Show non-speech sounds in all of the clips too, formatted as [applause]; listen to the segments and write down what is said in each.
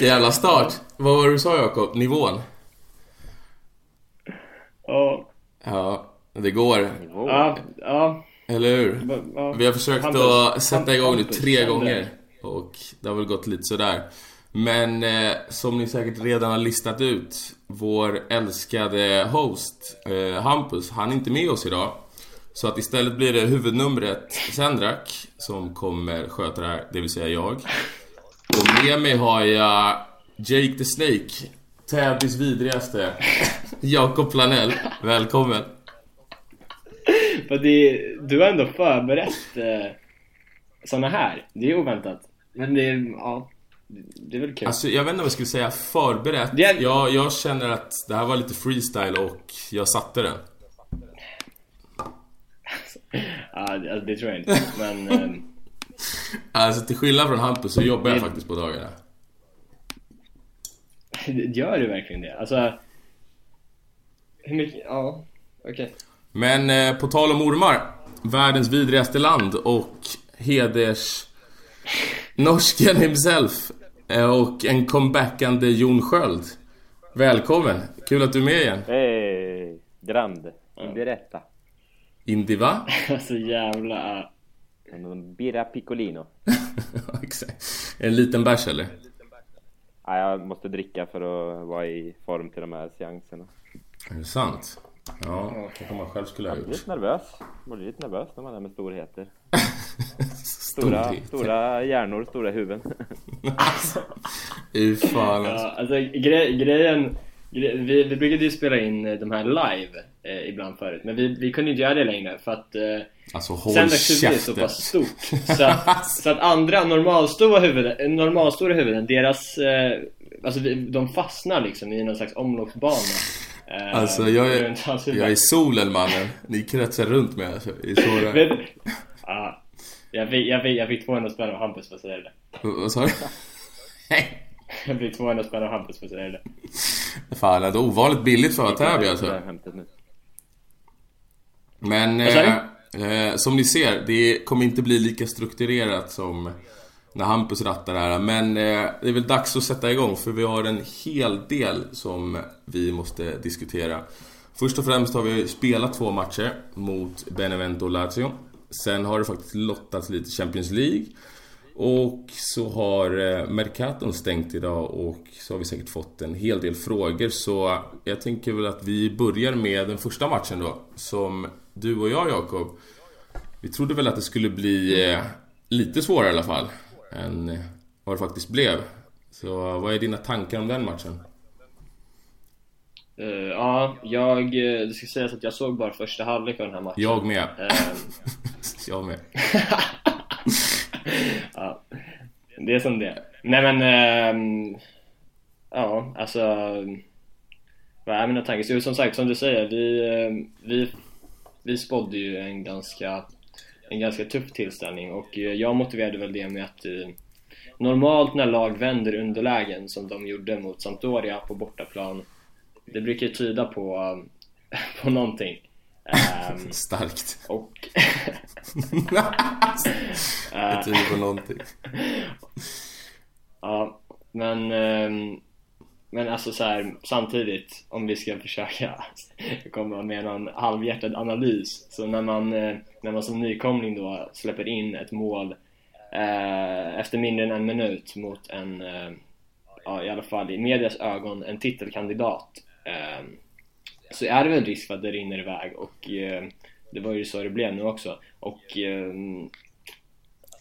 Jävla start. Vad var det du sa Jakob? Nivån? Ja. Ja, det går. Ja, ja. Eller hur? ja. Vi har försökt Hampus, att sätta igång nu tre gånger. Och det har väl gått lite sådär. Men eh, som ni säkert redan har listat ut, vår älskade host eh, Hampus, han är inte med oss idag. Så att istället blir det huvudnumret Sendrak som kommer sköta det här, det vill säga jag. Och med mig har jag Jake the Snake, Täbys vidrigaste, Jakob Planell. Välkommen! För det, du har ändå förberett eh, såna här. Det är oväntat. Men det är, ja. Det är väl kul. Alltså jag vet inte om jag skulle säga förberett. Är- Jag, jag känner att det här var lite freestyle och jag satte den. Ja, det, alltså, det tror jag inte. [laughs] Men... ehm, Alltså till skillnad från Hampus så jobbar jag Det- faktiskt på dagarna. [laughs] Gör du verkligen det? Alltså... Hur mycket? Ja, okej. Men eh, på tal om ormar. Världens vidrigaste land och heders... Norsken himself. eh, Och en comebackande Jon Sköld. Välkommen! Kul att du är med igen. Hej! Grande. Indiretta. Indie va? [laughs] Alltså jävla... En Birra Piccolino. [laughs] Exakt. En liten bärs eller? Ja, jag måste dricka för att vara i form till de här seanserna. Är det sant? Ja, kanske man själv skulle ha Jag blir gjort. lite nervös. Man blir lite nervös när man är med storheter. [laughs] Stora, stora hjärnor, stora huvuden. Fan alltså. Ja, alltså gre grejen... Vi, vi brukade ju spela in eh, de här live eh, ibland förut. Men vi, vi kunde inte göra det längre för att... Eh, Alltså håll huvud är så käften. pass stort så att, [laughs] så att andra normalstora huvuden, normalstora huvuden deras, eh, alltså de fastnar liksom i någon slags omloppsbana eh, Alltså jag är, jag är solen mannen. Ni kretsar runt mig alltså. Det är så det är. Vet- ja, jag, fick, jag, fick, jag fick 200 spänn av Hampus för att säga det Vad sa du? [laughs] Jag fick 200 spänn av Hampus för att säga det Fan, det är ovanligt billigt för Täby alltså. Men eh, eh, som ni ser, det kommer inte bli lika strukturerat som när Hampus rattar här. Men eh, det är väl dags att sätta igång för vi har en hel del som vi måste diskutera. Först och främst har vi spelat två matcher mot Benevento och Lazio. Sen har det faktiskt lottats lite Champions League. Och så har eh, Mercaton stängt idag och så har vi säkert fått en hel del frågor. Så jag tänker väl att vi börjar med den första matchen då som du och jag Jakob Vi trodde väl att det skulle bli eh, lite svårare i alla fall än eh, vad det faktiskt blev. Så vad är dina tankar om den matchen? Eh, Ja, jag, det ska sägas att jag såg bara första halvlek av den här matchen. Jag med. Eh, [laughs] Jag med [laughs] [laughs] ja, det är som det är. Nej men, ähm, ja alltså Vad är mina tankar? Så som sagt, som du säger, vi, ehm, vi, vi spådde ju en ganska, en ganska tuff tillställning och eh, jag motiverade väl det med att eh, Normalt när lag vänder underlägen som de gjorde mot Sampdoria på bortaplan Det brukar ju tyda på, [laughs] på någonting Ehm, [laughs] Starkt. och Det tyder på någonting. Ja, men, ehm, men alltså så här, samtidigt om vi ska försöka [laughs] komma med någon halvhjärtad analys så när man, eh, när man som nykomling då släpper in ett mål eh, efter mindre än en minut mot en, eh, ja i alla fall i medias ögon, en titelkandidat eh, så är det väl risk för att det rinner iväg och eh, det var ju så det blev nu också och eh,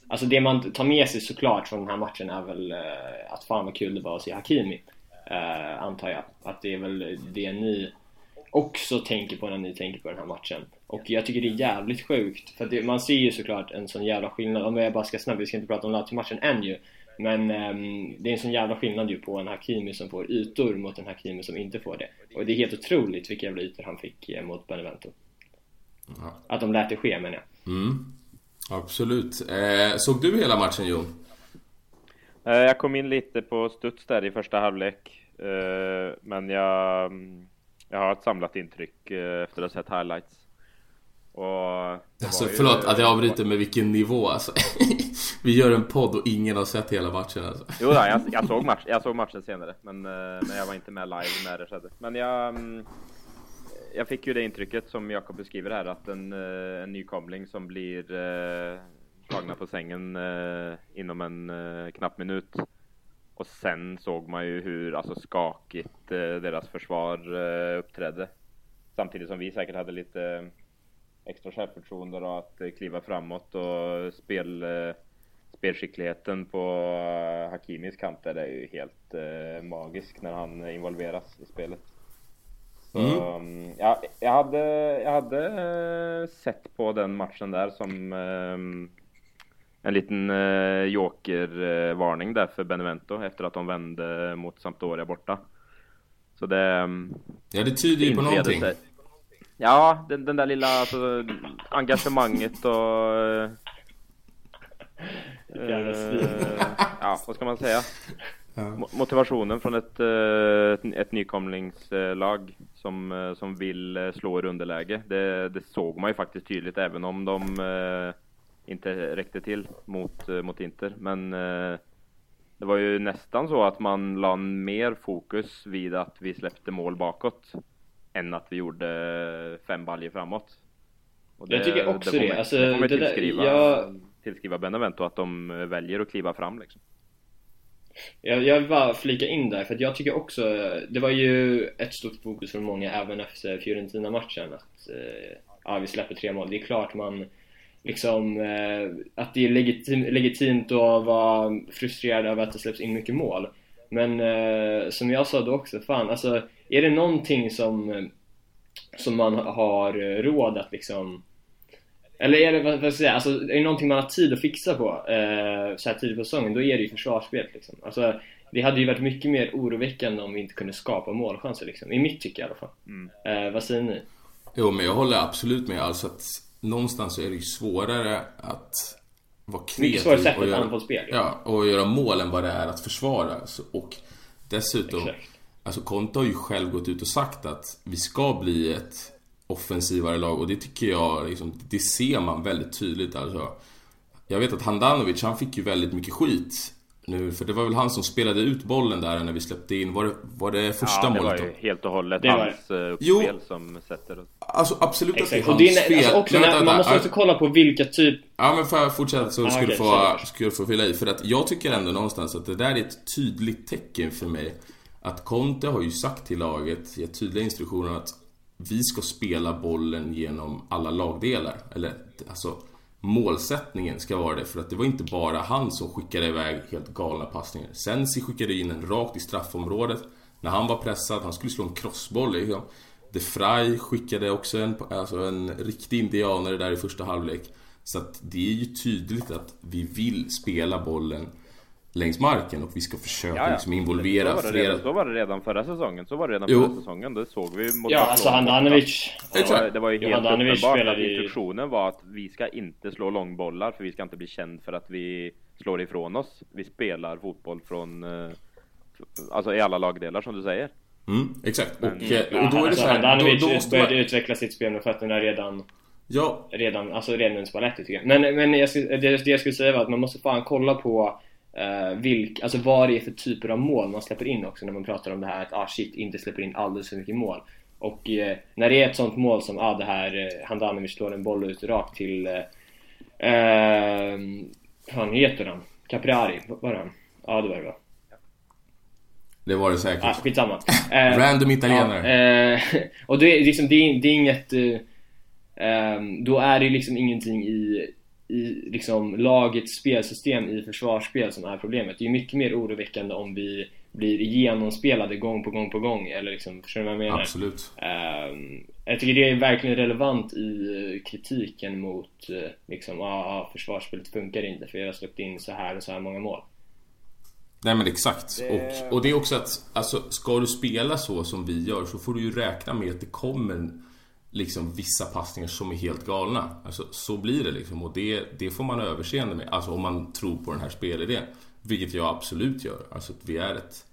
Alltså det man tar med sig såklart från den här matchen är väl eh, att fan vad kul det var att se Hakimi eh, Antar jag. Att det är väl det ni också tänker på när ni tänker på den här matchen. Och jag tycker det är jävligt sjukt för det, man ser ju såklart en sån jävla skillnad. Om jag bara ska snabbt, vi ska inte prata om Lazio-matchen än ju. Men ehm, det är en sån jävla skillnad ju på en Hakimi som får ytor mot en Hakimi som inte får det. Och det är helt otroligt vilka jävla ytor han fick eh, mot Benevento. Ja. Att de lät det ske menar jag. mm. Absolut eh, Såg du hela matchen Jon? Eh, Jag kom in lite på studs där i första halvlek. eh, Men jag, mm, jag har ett samlat intryck eh, efter att ha sett highlights. Alltså ju... förlåt att jag avbryter med vilken nivå alltså. [laughs] Vi gör en podd och ingen har sett hela matchen alltså. Jo, jag, jag, såg match, jag såg matchen senare, men, eh, men jag var inte med live när det skedde. Men jag, mm, jag fick ju det intrycket som Jakob beskriver här, att en, eh, en nykomling som blir eh, slagna på sängen eh, inom en eh, knapp minut. Och sen såg man ju hur alltså, skakigt eh, deras försvar uppträdde. Samtidigt som vi säkert hade lite extra självförtroende och att kliva framåt och spel, spelskickligheten på Hakimis kanter är ju helt magisk när han involveras i spelet. Mm. Um, ja, jag hade, jag hade sett på den matchen där som en liten jokervarning där för Benevento efter att de vände mot Sampdoria borta. Så det... Ja, det tyder ju på någonting. Sig. Ja, den, den där lilla alltså, engagemanget och... Uh, ja, vad ska man säga? Ja. Motivationen från ett, ett, ett nykomlingslag som, eh, som vill eh, slå i underläge. Det, det såg man ju faktiskt tydligt även om de eh, inte räckte till mot, mot Inter. Men det var ju nästan så att man la mer fokus vid att vi släppte mål bakåt än att vi gjorde fem baljer framåt. Och det, jag tycker också det. Får man, alltså, det får man tillskriva, där, jag... tillskriva Benevento att de väljer att kliva fram liksom. Jag, jag vill bara flika in där, för jag tycker också, det var ju ett stort fokus från många även efter Fiorentina-matchen att eh, ja, vi släpper tre mål. Det är klart man liksom, eh, att det är legitim, legitimt att vara frustrerad över att det släpps in mycket mål. Men eh, som jag sa då också, fan alltså, är det någonting som, som man har råd att liksom eller är det, vad, vad säga, alltså, är det någonting man har tid att fixa på eh, så här tidigt på säsongen, då är det ju försvarsspelet liksom. Alltså, det hade ju varit mycket mer oroväckande om vi inte kunde skapa målchanser liksom, i mitt tycke i alla fall. Mm. Eh, vad säger ni? Jo, men jag håller absolut med. Alltså att någonstans så är det ju svårare att vara kreativ ett anfallsspel. Ja, och göra mål än vad det är att försvara. och dessutom, Exakt. alltså Konto har ju själv gått ut och sagt att vi ska bli ett offensivare lag och det tycker jag, liksom, det ser man väldigt tydligt alltså. Jag vet att Handanovic, han fick ju väldigt mycket skit nu, för det var väl han som spelade ut bollen där när vi släppte in, var det, var det första ja, det målet? det var ju helt och hållet det hans var... Eh, uppspel som sätter oss. Alltså absolut Exakt. att det är hans det är, fel. Alltså också, när, man måste också kolla på vilka typ... Ja men får jag fortsätta så ah, ska, okay, du få, få fylla i. För att jag tycker ändå någonstans att det där är ett tydligt tecken för mig. Att Conte har ju sagt till laget, gett tydliga instruktioner att vi ska spela bollen genom alla lagdelar. Eller alltså målsättningen ska vara det. För att det var inte bara han som skickade iväg helt galna passningar. Sensi skickade in en rakt i straffområdet. När han var pressad, han skulle slå en crossboll liksom. De Frey skickade också en, alltså en riktig indianare där i första halvlek. Så att det är ju tydligt att vi vill spela bollen längs marken och vi ska försöka ja, ja. Liksom involvera så var, flera... redan, så var det redan förra säsongen. Så var det redan jo. förra säsongen. Det såg vi mot Ja, alltså Handanovic. Det var, det var ju helt Handanovic uppenbart att instruktionen var att vi ska inte slå långbollar för vi ska inte bli känd för att vi slår ifrån oss. Vi spelar fotboll från eh, Alltså i alla lagdelar som du säger. Mm, exakt. Och, mm. och då är det så här, Handanovic då, då började utveckla sitt spel med fötterna redan Ja. Redan, alltså redan under Spalletti tycker jag. Men, men jag, det, det jag skulle säga var att man måste fan kolla på Uh, vilk, alltså vad det är för typer av mål man släpper in också när man pratar om det här att ah shit, inte släpper in alldeles för mycket mål. Och uh, när det är ett sånt mål som ah, det här uh, Handanovic slår en boll ut rakt till uh, han heter han? Capriari, var det han? Ja det var det va? Det var det säkert. Ah, skitsamma. [laughs] Random italienare. [laughs] Och det är liksom, det är, det är inget... Då är det liksom ingenting i i liksom lagets spelsystem i försvarsspel som är problemet. Det är mycket mer oroväckande om vi blir genomspelade gång på gång på gång eller liksom, förstår du vad jag menar? Absolut. Um, jag tycker det är verkligen relevant i kritiken mot uh, liksom, ah, ah, försvarsspelet funkar inte för jag har släppt in så här och så här många mål. Nej men exakt. Det... Och, och det är också att, alltså ska du spela så som vi gör så får du ju räkna med att det kommer liksom vissa passningar som är helt galna. Alltså, så blir det liksom och det, det får man överseende med. Alltså om man tror på den här spelidén. Vilket jag absolut gör. Alltså vi är ett...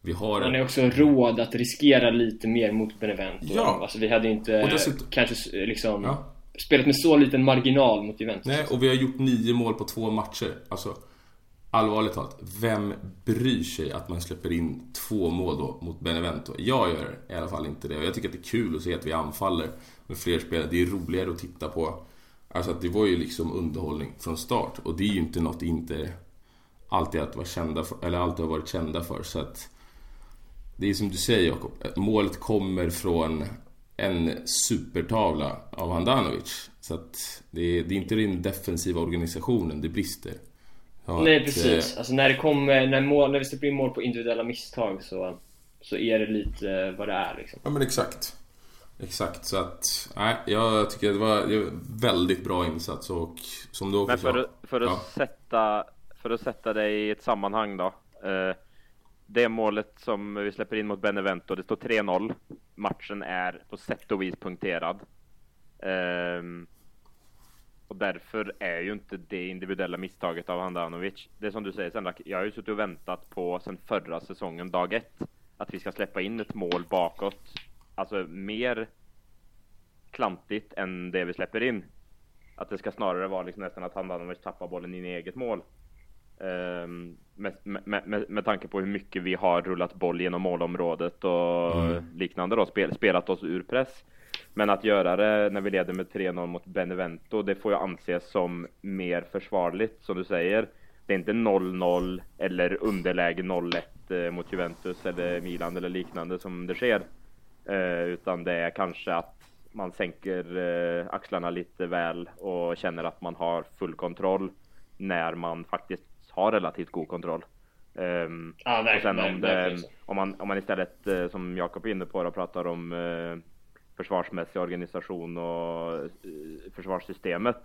Vi har man är också råd att riskera lite mer mot Benevento. Ja. Alltså vi hade inte dessutom... kanske liksom... Ja. spelat med så liten marginal mot Juventus. Nej, och vi har gjort nio mål på två matcher. Alltså, allvarligt talat, vem bryr sig att man släpper in två mål då mot Benevento? Jag gör i alla fall inte det. Och jag tycker att det är kul att se att vi anfaller med fler spelare. Det är roligare att titta på. Alltså att det var ju liksom underhållning från start. Och det är ju inte något inte alltid att vara kända för, eller alltid har varit kända för. Så att det är som du säger Jakob, målet kommer från en supertavla av Handanovic. Så att det är, det är inte den defensiva organisationen det brister. Ja, Nej precis, eh, alltså när det kommer, när, mål, när vi släpper in mål på individuella misstag så, så är det lite vad det är liksom. Ja men exakt. Exakt, så att nej, jag tycker det var, var väldigt bra insats och som du också Men för, att, för att ja. sätta för att sätta det i ett sammanhang då. Eh, det målet som vi släpper in mot Benevento, det står 3-0. Matchen är på sätt och vis punkterad. Um, och därför är ju inte det individuella misstaget av Handanovic. Det är som du säger Sendak, jag har ju suttit och väntat på sen förra säsongen, dag ett, att vi ska släppa in ett mål bakåt. Alltså mer klantigt än det vi släpper in. Att det ska snarare vara liksom nästan att Handanovic tappar bollen in i eget mål. Um, med, med, med, med tanke på hur mycket vi har rullat boll genom målområdet och mm. liknande då, spel, spelat oss ur press. Men att göra det när vi leder med 3-0 mot Benevento, det får ju anses som mer försvarligt, som du säger. Det är inte 0-0 eller underläge 0-1 eh, mot Juventus eller Milan eller liknande som det sker. Eh, utan det är kanske att man sänker eh, axlarna lite väl och känner att man har full kontroll när man faktiskt har relativt god kontroll. Um, ja, verkligen, om, det, om, man, om man istället, som Jakob är inne på, då, pratar om försvarsmässig organisation och eh, försvarssystemet.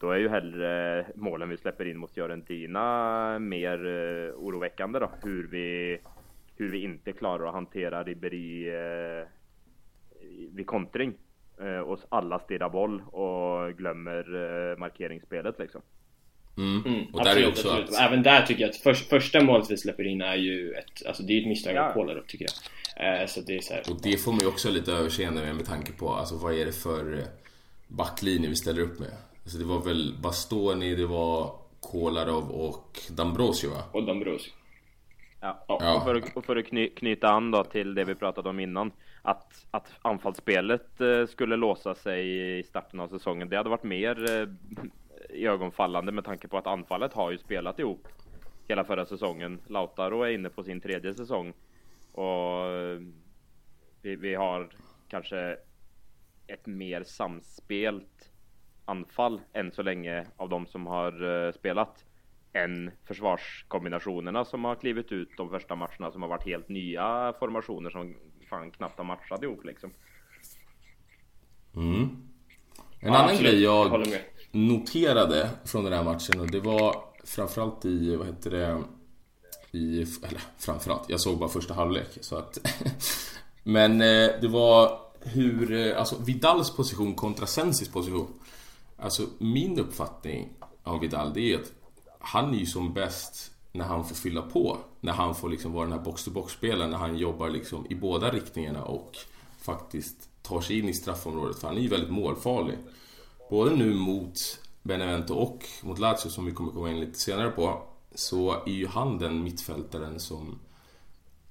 Då är ju hellre målen vi släpper in mot Fiorentina mer eh, oroväckande då. Hur vi, hur vi inte klarar att hantera Ribéry eh, vid kontring. Eh, och alla stirrar boll och glömmer markeringsspelet liksom. Mm. Mm, och där absolut, också absolut. Att... Även där tycker jag att för, första målet vi släpper in är ju ett, alltså det är ett misstag ja. av Kolarov tycker jag. Eh, så det är så här... Och det får man ju också lite överseende med med tanke på alltså vad är det för eh, backlinje vi ställer upp med. Alltså det var väl Bastoni, det var Kolarov och Dambrosio va? Och Dambrosio. Ja, ja. Och, för att, och för att kny, knyta an då till det vi pratade om innan. Att, att anfallsspelet eh, skulle låsa sig i starten av säsongen. Det hade varit mer eh, ögonfallande med tanke på att anfallet har ju spelat ihop hela förra säsongen. Lautaro är inne på sin tredje säsong och eh, vi, vi har kanske ett mer samspelt anfall än så länge av de som har uh, spelat än försvarskombinationerna som har klivit ut de första matcherna som har varit helt nya formationer som fan knappt har matchat ihop liksom. Mm. En ja, annan absolut. grej jag, jag noterade från den här matchen och det var framförallt i, vad heter det, i, eller framförallt, jag såg bara första halvlek så att [laughs] Men eh, det var hur, eh, alltså Vidals position kontra Sensis position Alltså min uppfattning av Vidal det är att han är ju som bäst när han får fylla på. När han får liksom vara den här box-to-box-spelaren, när han jobbar liksom i båda riktningarna och faktiskt tar sig in i straffområdet. För han är ju väldigt målfarlig både nu mot Benevento och mot Lazio som vi kommer komma in lite senare på så är ju han den mittfältaren som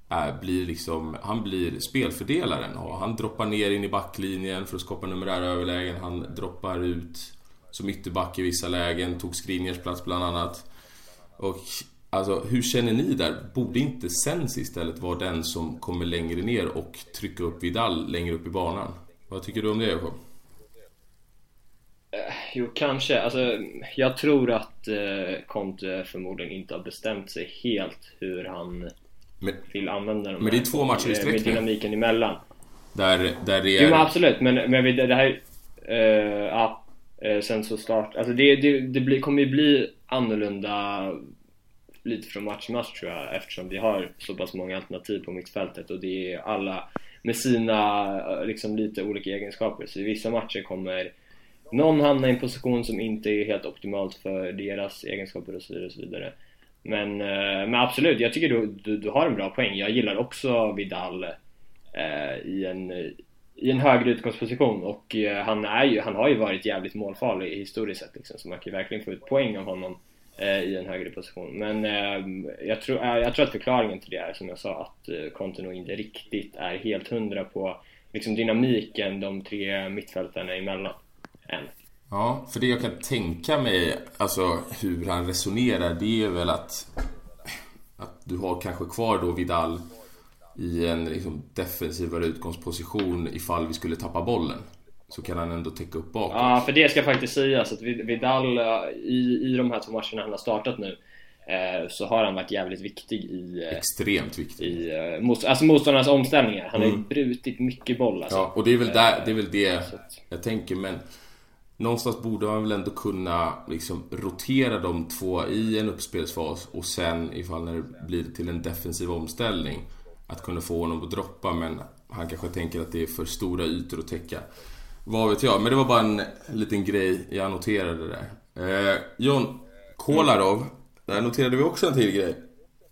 är, blir liksom, han blir spelfördelaren och han droppar ner in i backlinjen för att skapa numerära överlägen. Han droppar ut som ytterback i vissa lägen, tog Skriniars plats bland annat. Och alltså, hur känner ni där? Borde inte Sensi istället vara den som kommer längre ner och trycka upp Vidal längre upp i banan? Vad tycker du om det Jakob? Eh, jo, kanske. Alltså, jag tror att eh, Conte förmodligen inte har bestämt sig helt hur han men, vill använda dem. Men det är två matcher i sträck Med dynamiken emellan. Där, där det är... Jo men absolut, men, men det här... Uh, ja, uh, sen så start... Alltså det, det, det blir, kommer ju bli annorlunda lite från match till match tror jag eftersom vi har så pass många alternativ på mittfältet och det är alla med sina liksom lite olika egenskaper. Så i vissa matcher kommer någon hamnar i en position som inte är helt optimalt för deras egenskaper och så vidare. Och så vidare. Men, eh, men absolut, jag tycker du, du, du, har en bra poäng. Jag gillar också Vidal eh, i, en, i en högre utgångsposition och eh, han, är ju, han har ju varit jävligt målfarlig historiskt sett liksom, så man kan ju verkligen få ut poäng av honom eh, i en högre position. Men eh, jag, tror, eh, jag tror att förklaringen till det är som jag sa att eh, Conte nog inte riktigt är helt hundra på liksom, dynamiken de tre mittfältarna emellan än. Ja, för det jag kan tänka mig, alltså hur han resonerar, det är väl att, att du har kanske kvar då Vidal i en liksom, defensivare utgångsposition ifall vi skulle tappa bollen. Så kan han ändå täcka upp bakåt. Ja, för det ska faktiskt sägas att Vidal i, i de här två matcherna han har startat nu eh, så har han varit jävligt viktig i... Eh, Extremt viktig. I, eh, alltså motståndarnas omställningar. Han har ju mm. brutit mycket boll alltså. Ja, och det är väl, där, det, är väl det jag tänker, men Någonstans borde man väl ändå kunna liksom rotera de två i en uppspelsfas och sen ifall när det blir till en defensiv omställning att kunna få honom att droppa men han kanske tänker att det är för stora ytor att täcka. Vad vet jag, men det var bara en liten grej jag noterade där. Eh, John Kolarov, där noterade vi också en till grej.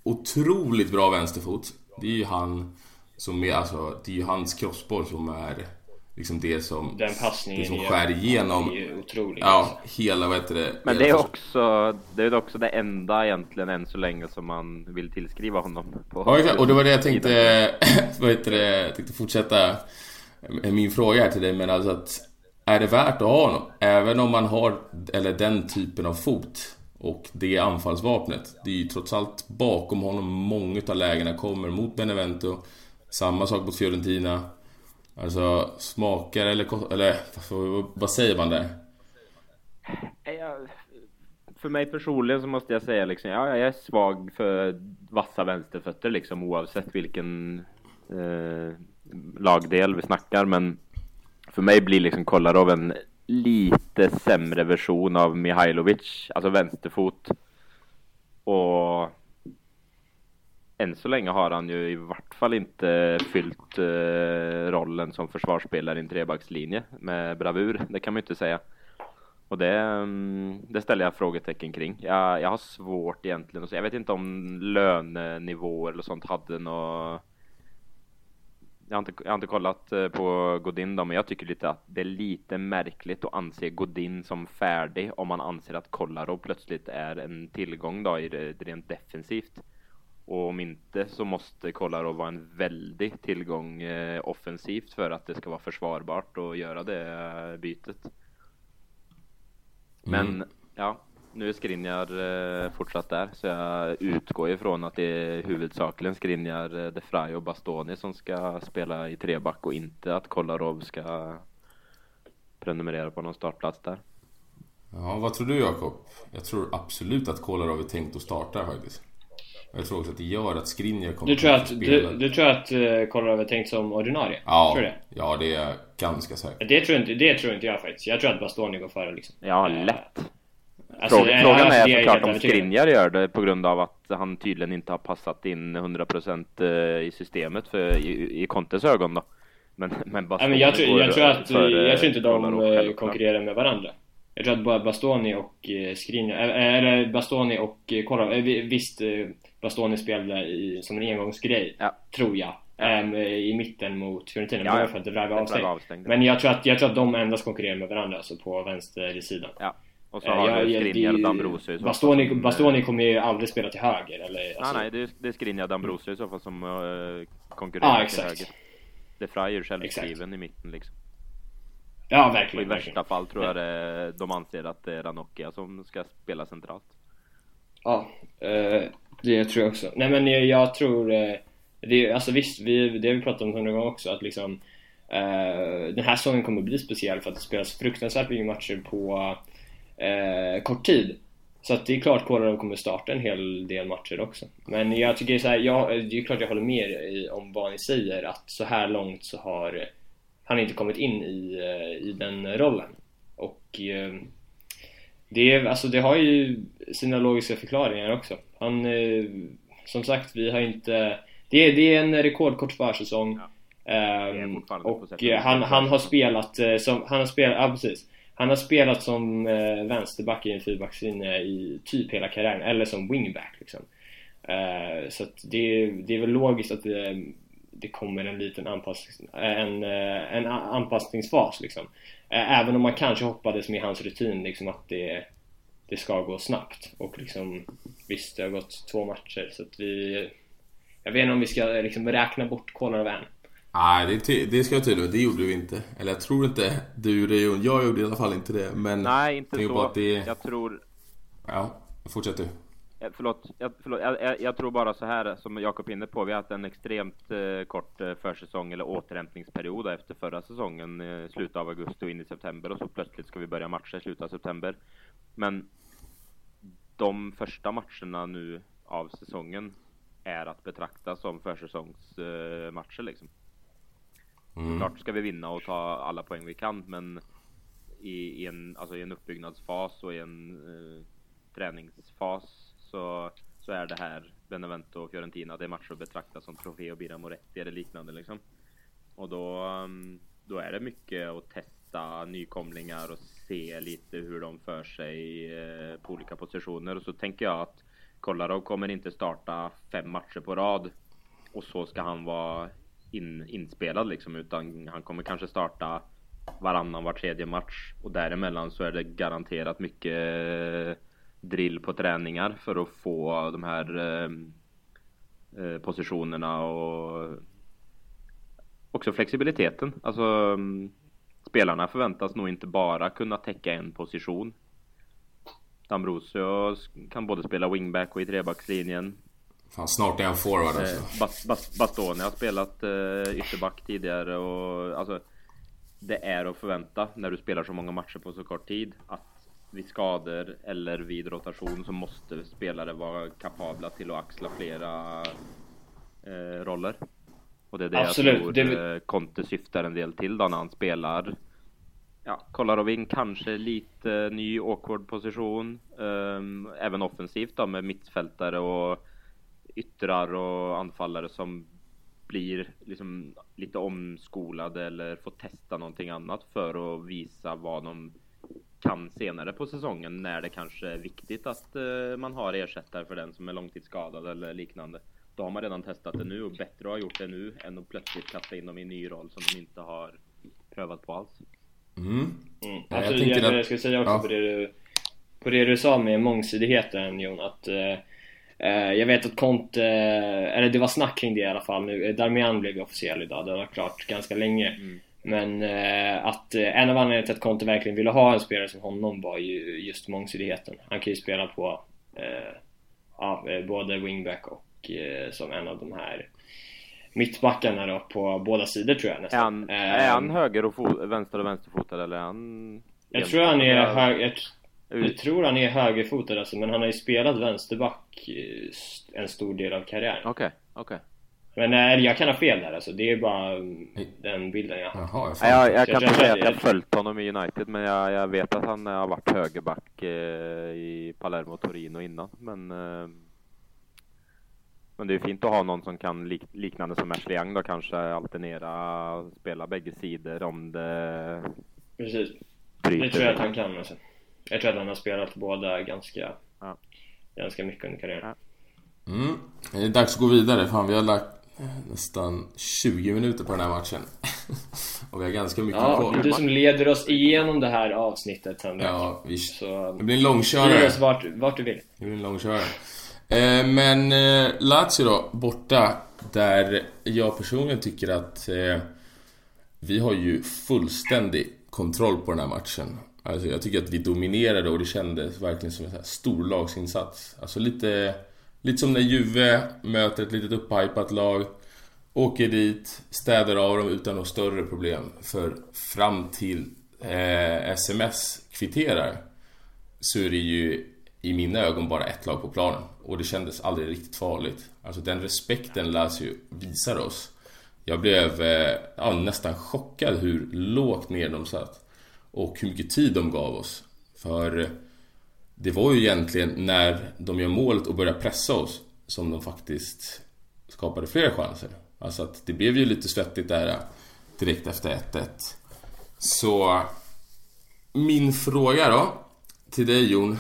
Otroligt bra vänsterfot. Det är ju han som är, alltså, det är ju hans crossboll som är liksom det som, Den passningen det som skär igenom. är otrolig. Ja, alltså. hela vad heter det. Men det är också det är också det enda egentligen än så länge som man vill tillskriva honom. På ja, exakt. Och det var det jag tänkte, [laughs] vad heter det, jag tänkte fortsätta min fråga här till dig. Men alltså att är det värt att ha honom? Även om man har, eller den typen av fot och det anfallsvapnet. Det är ju trots allt bakom honom många av lägena kommer mot Benevento. Samma sak mot Fiorentina. Alltså smaker eller, eller vad säger man där? Eh, för mig personligen så måste jag säga liksom, ja, jag är svag för vassa vänsterfötter liksom oavsett vilken eh, lagdel vi snackar. Men för mig blir liksom Kolarov en lite sämre version av Mihailovic, alltså vänsterfot. Och än så länge har han ju i vart fall inte fyllt eh, rollen som försvarsspelare i en trebackslinje med bravur. Det kan man ju inte säga. Och det, mm, det ställer jag frågetecken kring. Jag, jag har svårt egentligen att säga. Jag vet inte om lönenivåer eller sånt hade något jag har, inte, jag har inte kollat eh, på Godin då, men jag tycker lite att det är lite märkligt att anse Godin som färdig om man anser att Kolarov plötsligt är en tillgång då i det rent defensivt. Och om inte så måste Kolarov vara en väldig tillgång eh, offensivt för att det ska vara försvarbart att göra det eh, bytet. Men mm. ja, nu är Skriniar eh, fortsatt där så jag utgår ifrån att det är huvudsakligen Skriniar, De Frey och Bastoni som ska spela i treback och inte att Kolarov ska prenumerera på någon startplats där. Ja, vad tror du Jakob? Jag tror absolut att Kolarov är tänkt att starta faktiskt. Jag tror också att det gör att Skriniar kommer du tror att, att spela. Du, du tror att Kolarov är tänkt som ordinarie? Ja, tror det? ja det är jag ganska säker det tror, inte, det tror inte jag faktiskt. Jag tror att Bastoni går före liksom. Ja, lätt. Alltså, frågan, frågan är såklart om Skriniar gör det på grund av att han tydligen inte har passat in 100% eh, i systemet för, i, i Contes ögon då. Men, men Bastoni ja, men jag, tror, jag, tror att, jag tror inte de eh, konkurrerar med varandra. Jag tror att bara Bastoni och Skriniar, eller Bastoni och Kolla, visst Bastoni spelade i, som en engångsgrej, ja. tror jag. Ähm, I mitten mot Fiorentina, ja, bara för att det blev avstängt. Men jag tror, att, jag tror att de endast konkurrerar med varandra, alltså på vänstersidan. Ja. Och så har jag, du Skriniar och Dambrosio Bastoni, Bastoni kommer ju aldrig spela till höger eller? Alltså. Ah, nej, det är, det är Skriniar och Dambrosio i så fall som uh, konkurrerar ah, till höger. Det är Fryer självskriven i mitten liksom. Ja, verkligen. Och i värsta fall tror jag det, de anser att det är Ranocchia som ska spela centralt. Ja, eh, det tror jag också. Nej men jag, jag tror, eh, det, alltså visst, vi, det har vi pratat om hundra gånger också, att liksom eh, den här säsongen kommer bli speciell för att det spelas fruktansvärt mycket matcher på eh, kort tid. Så att det är klart Kolarov kommer starta en hel del matcher också. Men jag tycker så här, jag, det är klart jag håller med i, om vad ni säger att så här långt så har han inte kommit in i, i den rollen. Och det, är, alltså det har ju sina logiska förklaringar också. Han, eh, som sagt, vi har inte... Det är, det är en rekordkort försäsong. Ja. Um, och han, han har spelat eh, som... Han har spelat, ja precis. Han har spelat som eh, vänsterback i en fyrbackslinje i typ hela karriären, eller som wingback liksom. Uh, så det, det är väl logiskt att det, det kommer en liten anpassning, en, en anpassningsfas liksom. Även om man kanske hoppades med hans rutin liksom att det, det ska gå snabbt och liksom visst det har gått två matcher så att vi jag vet inte om vi ska liksom räkna bort Kolarov än Nej, det, det ska jag tydligen Det gjorde vi inte. Eller jag tror inte du gjorde det. Jag gjorde i alla fall inte det. Men Nej, inte så. Det... Jag tror... Ja, fortsätt du. Förlåt, jag, förlåt jag, jag, tror bara så här som Jakob inne på. Vi har haft en extremt eh, kort eh, försäsong eller återhämtningsperiod efter förra säsongen. Eh, slutet av augusti och in i september och så plötsligt ska vi börja matcha i slutet av september. Men de första matcherna nu av säsongen är att betrakta som försäsongsmatcher eh, liksom. Mm. Klart ska vi vinna och ta alla poäng vi kan, men i, i en, alltså i en uppbyggnadsfas och i en eh, träningsfas så, så är det här Benevento och Fiorentina, det är matcher att betrakta som trofé och Bira Moretti eller liknande liksom. Och då, mm, då är det mycket att testa nykomlingar och se lite hur de för sig eh, på olika positioner. Och så tänker jag att Kolarov kommer inte starta fem matcher på rad och så ska han vara in, inspelad liksom utan han kommer kanske starta varannan, var tredje match och däremellan så är det garanterat mycket drill på träningar för att få de här eh, eh positionerna och också flexibiliteten. Alltså mm, spelarna förväntas nog inte bara kunna täcka en position. Dambrosio kan både spela wingback och i trebackslinjen. Fan, snart är han forward alltså. Eh, Bast, Bast, Bastoni har spelat eh, ytterback tidigare och alltså Det är att förvänta när du spelar så många matcher på så kort tid att vid skador eller vid rotation så måste spelare vara kapabla till att axla flera eh, roller. Och det är det Absolut. jag tror det... Eh, Conte syftar en del till då när han spelar. Ja, Kolarovin kanske lite ny awkward position. Um, även offensivt då med mittfältare och yttrar och anfallare som blir liksom lite omskolade eller får testa någonting annat för att visa vad de kan senare på säsongen när det kanske är viktigt att uh, man har ersättare för den som är långtidsskadad eller liknande. Då har man redan testat det nu och bättre att ha gjort det nu än att plötsligt kasta in dem i en ny roll som de inte har prövat på alls. Mm. Mm. Alltså, jag, jag, jag, ska säga också ja. på, det du, på det du sa med mångsidigheten Jon, att uh, Eh, jag vet att Conte, eh, eller det var snack kring det i alla fall nu. Darmian blev ju officiell idag, det var klart ganska länge. Mm. Men eh, att en av anledningarna till att Conte verkligen ville ha en spelare som honom var ju just mångsidigheten. Han kan ju spela på ja, både wingback och som en av de här mittbackarna då på båda sidor tror jag nästan. Är han, är han höger och fot, vänster och vänsterfotad eller är han... Jag tror han är höger, jag tror han är högerfotad alltså, men han har ju spelat vänsterback en stor del av karriären. Okej, okay, okej. Okay. Men nej, jag kan ha fel där alltså. Det är bara den bilden jag har. Jaha, jag, jag, jag kan inte säga att jag har följt honom i United, men jag, jag vet att han har varit högerback eh, i Palermo och Torino innan. Men, eh, men det är fint att ha någon som kan lik, liknande som Ashley Young då kanske alternera, spela bägge sidor om det Precis. Det tror jag att han kan alltså. Jag tror att han har spelat båda ganska, ja. ganska mycket under karriären. Ja. Mm. Det är dags att gå vidare. Fan, vi har lagt nästan 20 minuter på den här matchen. [laughs] och vi har ganska mycket ja, kvar. du som leder oss igenom det här avsnittet Henrik. Ja, visst. Så, det blir en långkörare. Oss vart, vart du vill. Det blir en långkörare. Eh, men eh, Lazio då, borta. Där jag personligen tycker att eh, vi har ju fullständig kontroll på den här matchen. Alltså jag tycker att vi dominerade och det kändes verkligen som en storlagsinsats. Alltså lite, lite som när Juve möter ett litet upphypat lag. Åker dit, städar av dem utan några större problem. För fram till eh, SMS kvitterar så är det ju i mina ögon bara ett lag på planen. Och det kändes aldrig riktigt farligt. Alltså den respekten Lazio visar oss. Jag blev eh, ja, nästan chockad hur lågt ner de satt och hur mycket tid de gav oss. För det var ju egentligen när de gör målet och börjar pressa oss som de faktiskt skapade fler chanser. Alltså att det blev ju lite svettigt där äh, direkt efter 1-1. Så min fråga då till dig Jon.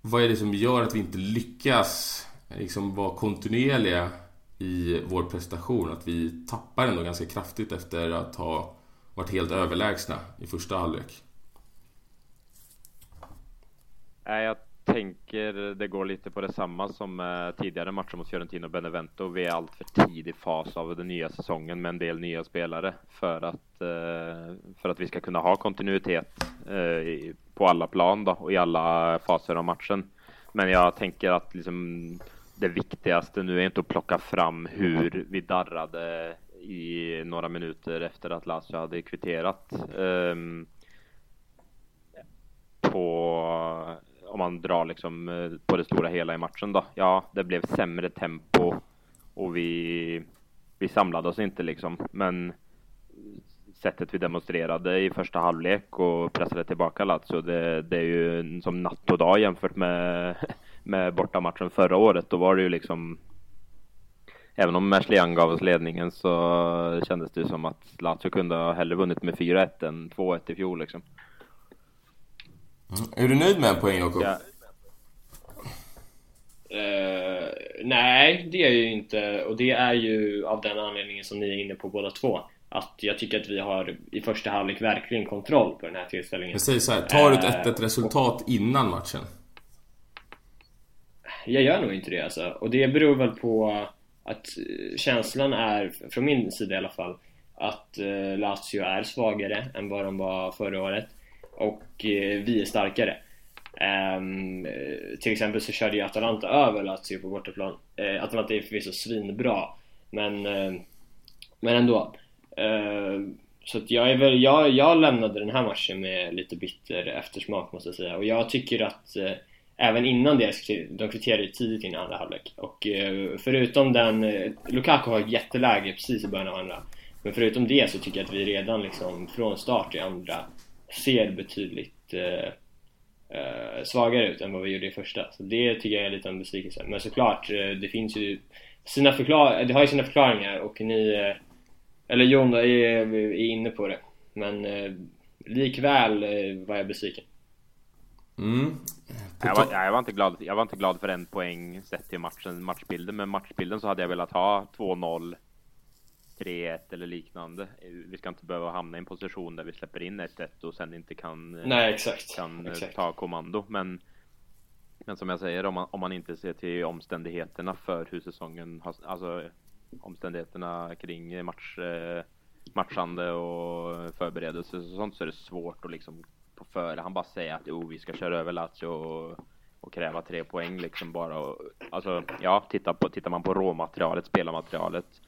Vad är det som gör att vi inte lyckas liksom vara kontinuerliga i vår prestation. Att vi tappar ändå ganska kraftigt efter att ha varit helt överlägsna i första halvlek. Nej, jag tänker det går lite på detsamma som eh, tidigare matcher mot Fiorentina och Benevento. Vi är allt för tidig fas av den nya säsongen med en del nya spelare för att, eh, för att vi ska kunna ha kontinuitet eh, på alla plan då, och i alla faser av matchen. Men jag tänker att liksom, det viktigaste nu är inte att plocka fram hur vi darrade i några minuter efter att Lazio hade kvitterat. Um, på om man drar liksom eh, på det stora hela i matchen då. Ja, det blev sämre tempo och vi, vi samlade oss inte liksom. Men sättet vi demonstrerade i första halvlek och pressade tillbaka Lazio, det, det är ju som natt och dag jämfört med, [laughs] med bortamatchen förra året. Då var det ju liksom Även om Mersley gav oss ledningen så kändes det som att Lazio kunde ha hellre vunnit med 4-1 än 2-1 i fjol liksom. Mm. Är du nöjd med en poäng Jakob? Ja. Uh, nej, det är jag ju inte och det är ju av den anledningen som ni är inne på båda två att jag tycker att vi har i första halvlek verkligen kontroll på den här tillställningen. Jag säger så här, tar du ett 1 uh, resultat och, innan matchen? Jag gör nog inte det alltså. Och det beror väl på att känslan är, från min sida i alla fall, att uh, Lazio är svagare än vad de var förra året och eh, vi är starkare. Um, till exempel så körde ju Atalanta över Lazio på bortaplan. Uh, Atalanta är förvisso svinbra, men, uh, men ändå. Uh, så att jag, är väl, jag, jag lämnade den här matchen med lite bitter eftersmak måste jag säga. Och jag tycker att även innan det, de kvitterade ju tidigt in i andra halvlek. Och förutom den, Lukaku har ett jätteläge precis i början av andra. Men förutom det så tycker jag att vi redan liksom från start i andra ser betydligt eh, svagare ut än vad vi gjorde i första. Så det tycker jag är lite en besvikelse. Men såklart, eh, det finns ju sina förklar det har ju sina förklaringar och ni, eh, eller Jon då, är, är inne på det. Men eh, likväl eh, var jag besviken. Mm. Jag, var, jag, var, inte glad, jag var inte glad för en poäng sett till matchen, matchbilden, men matchbilden så hade jag velat ha 2-0 3-1 eller liknande. Vi ska inte behöva hamna i en position där vi släpper in 1-1 och sen inte kan, Nej, exakt. kan exakt. ta kommando. Men, men som jag säger, om man, om man inte ser till omständigheterna för hur säsongen har, alltså omständigheterna kring match, eh, matchande och förberedelse och sånt så är det svårt att liksom på förhand bara säga att oh, vi ska köra över Lazio och, och kräva tre poäng liksom bara. Och, alltså ja, titta på, tittar man på råmaterialet, spelarmaterialet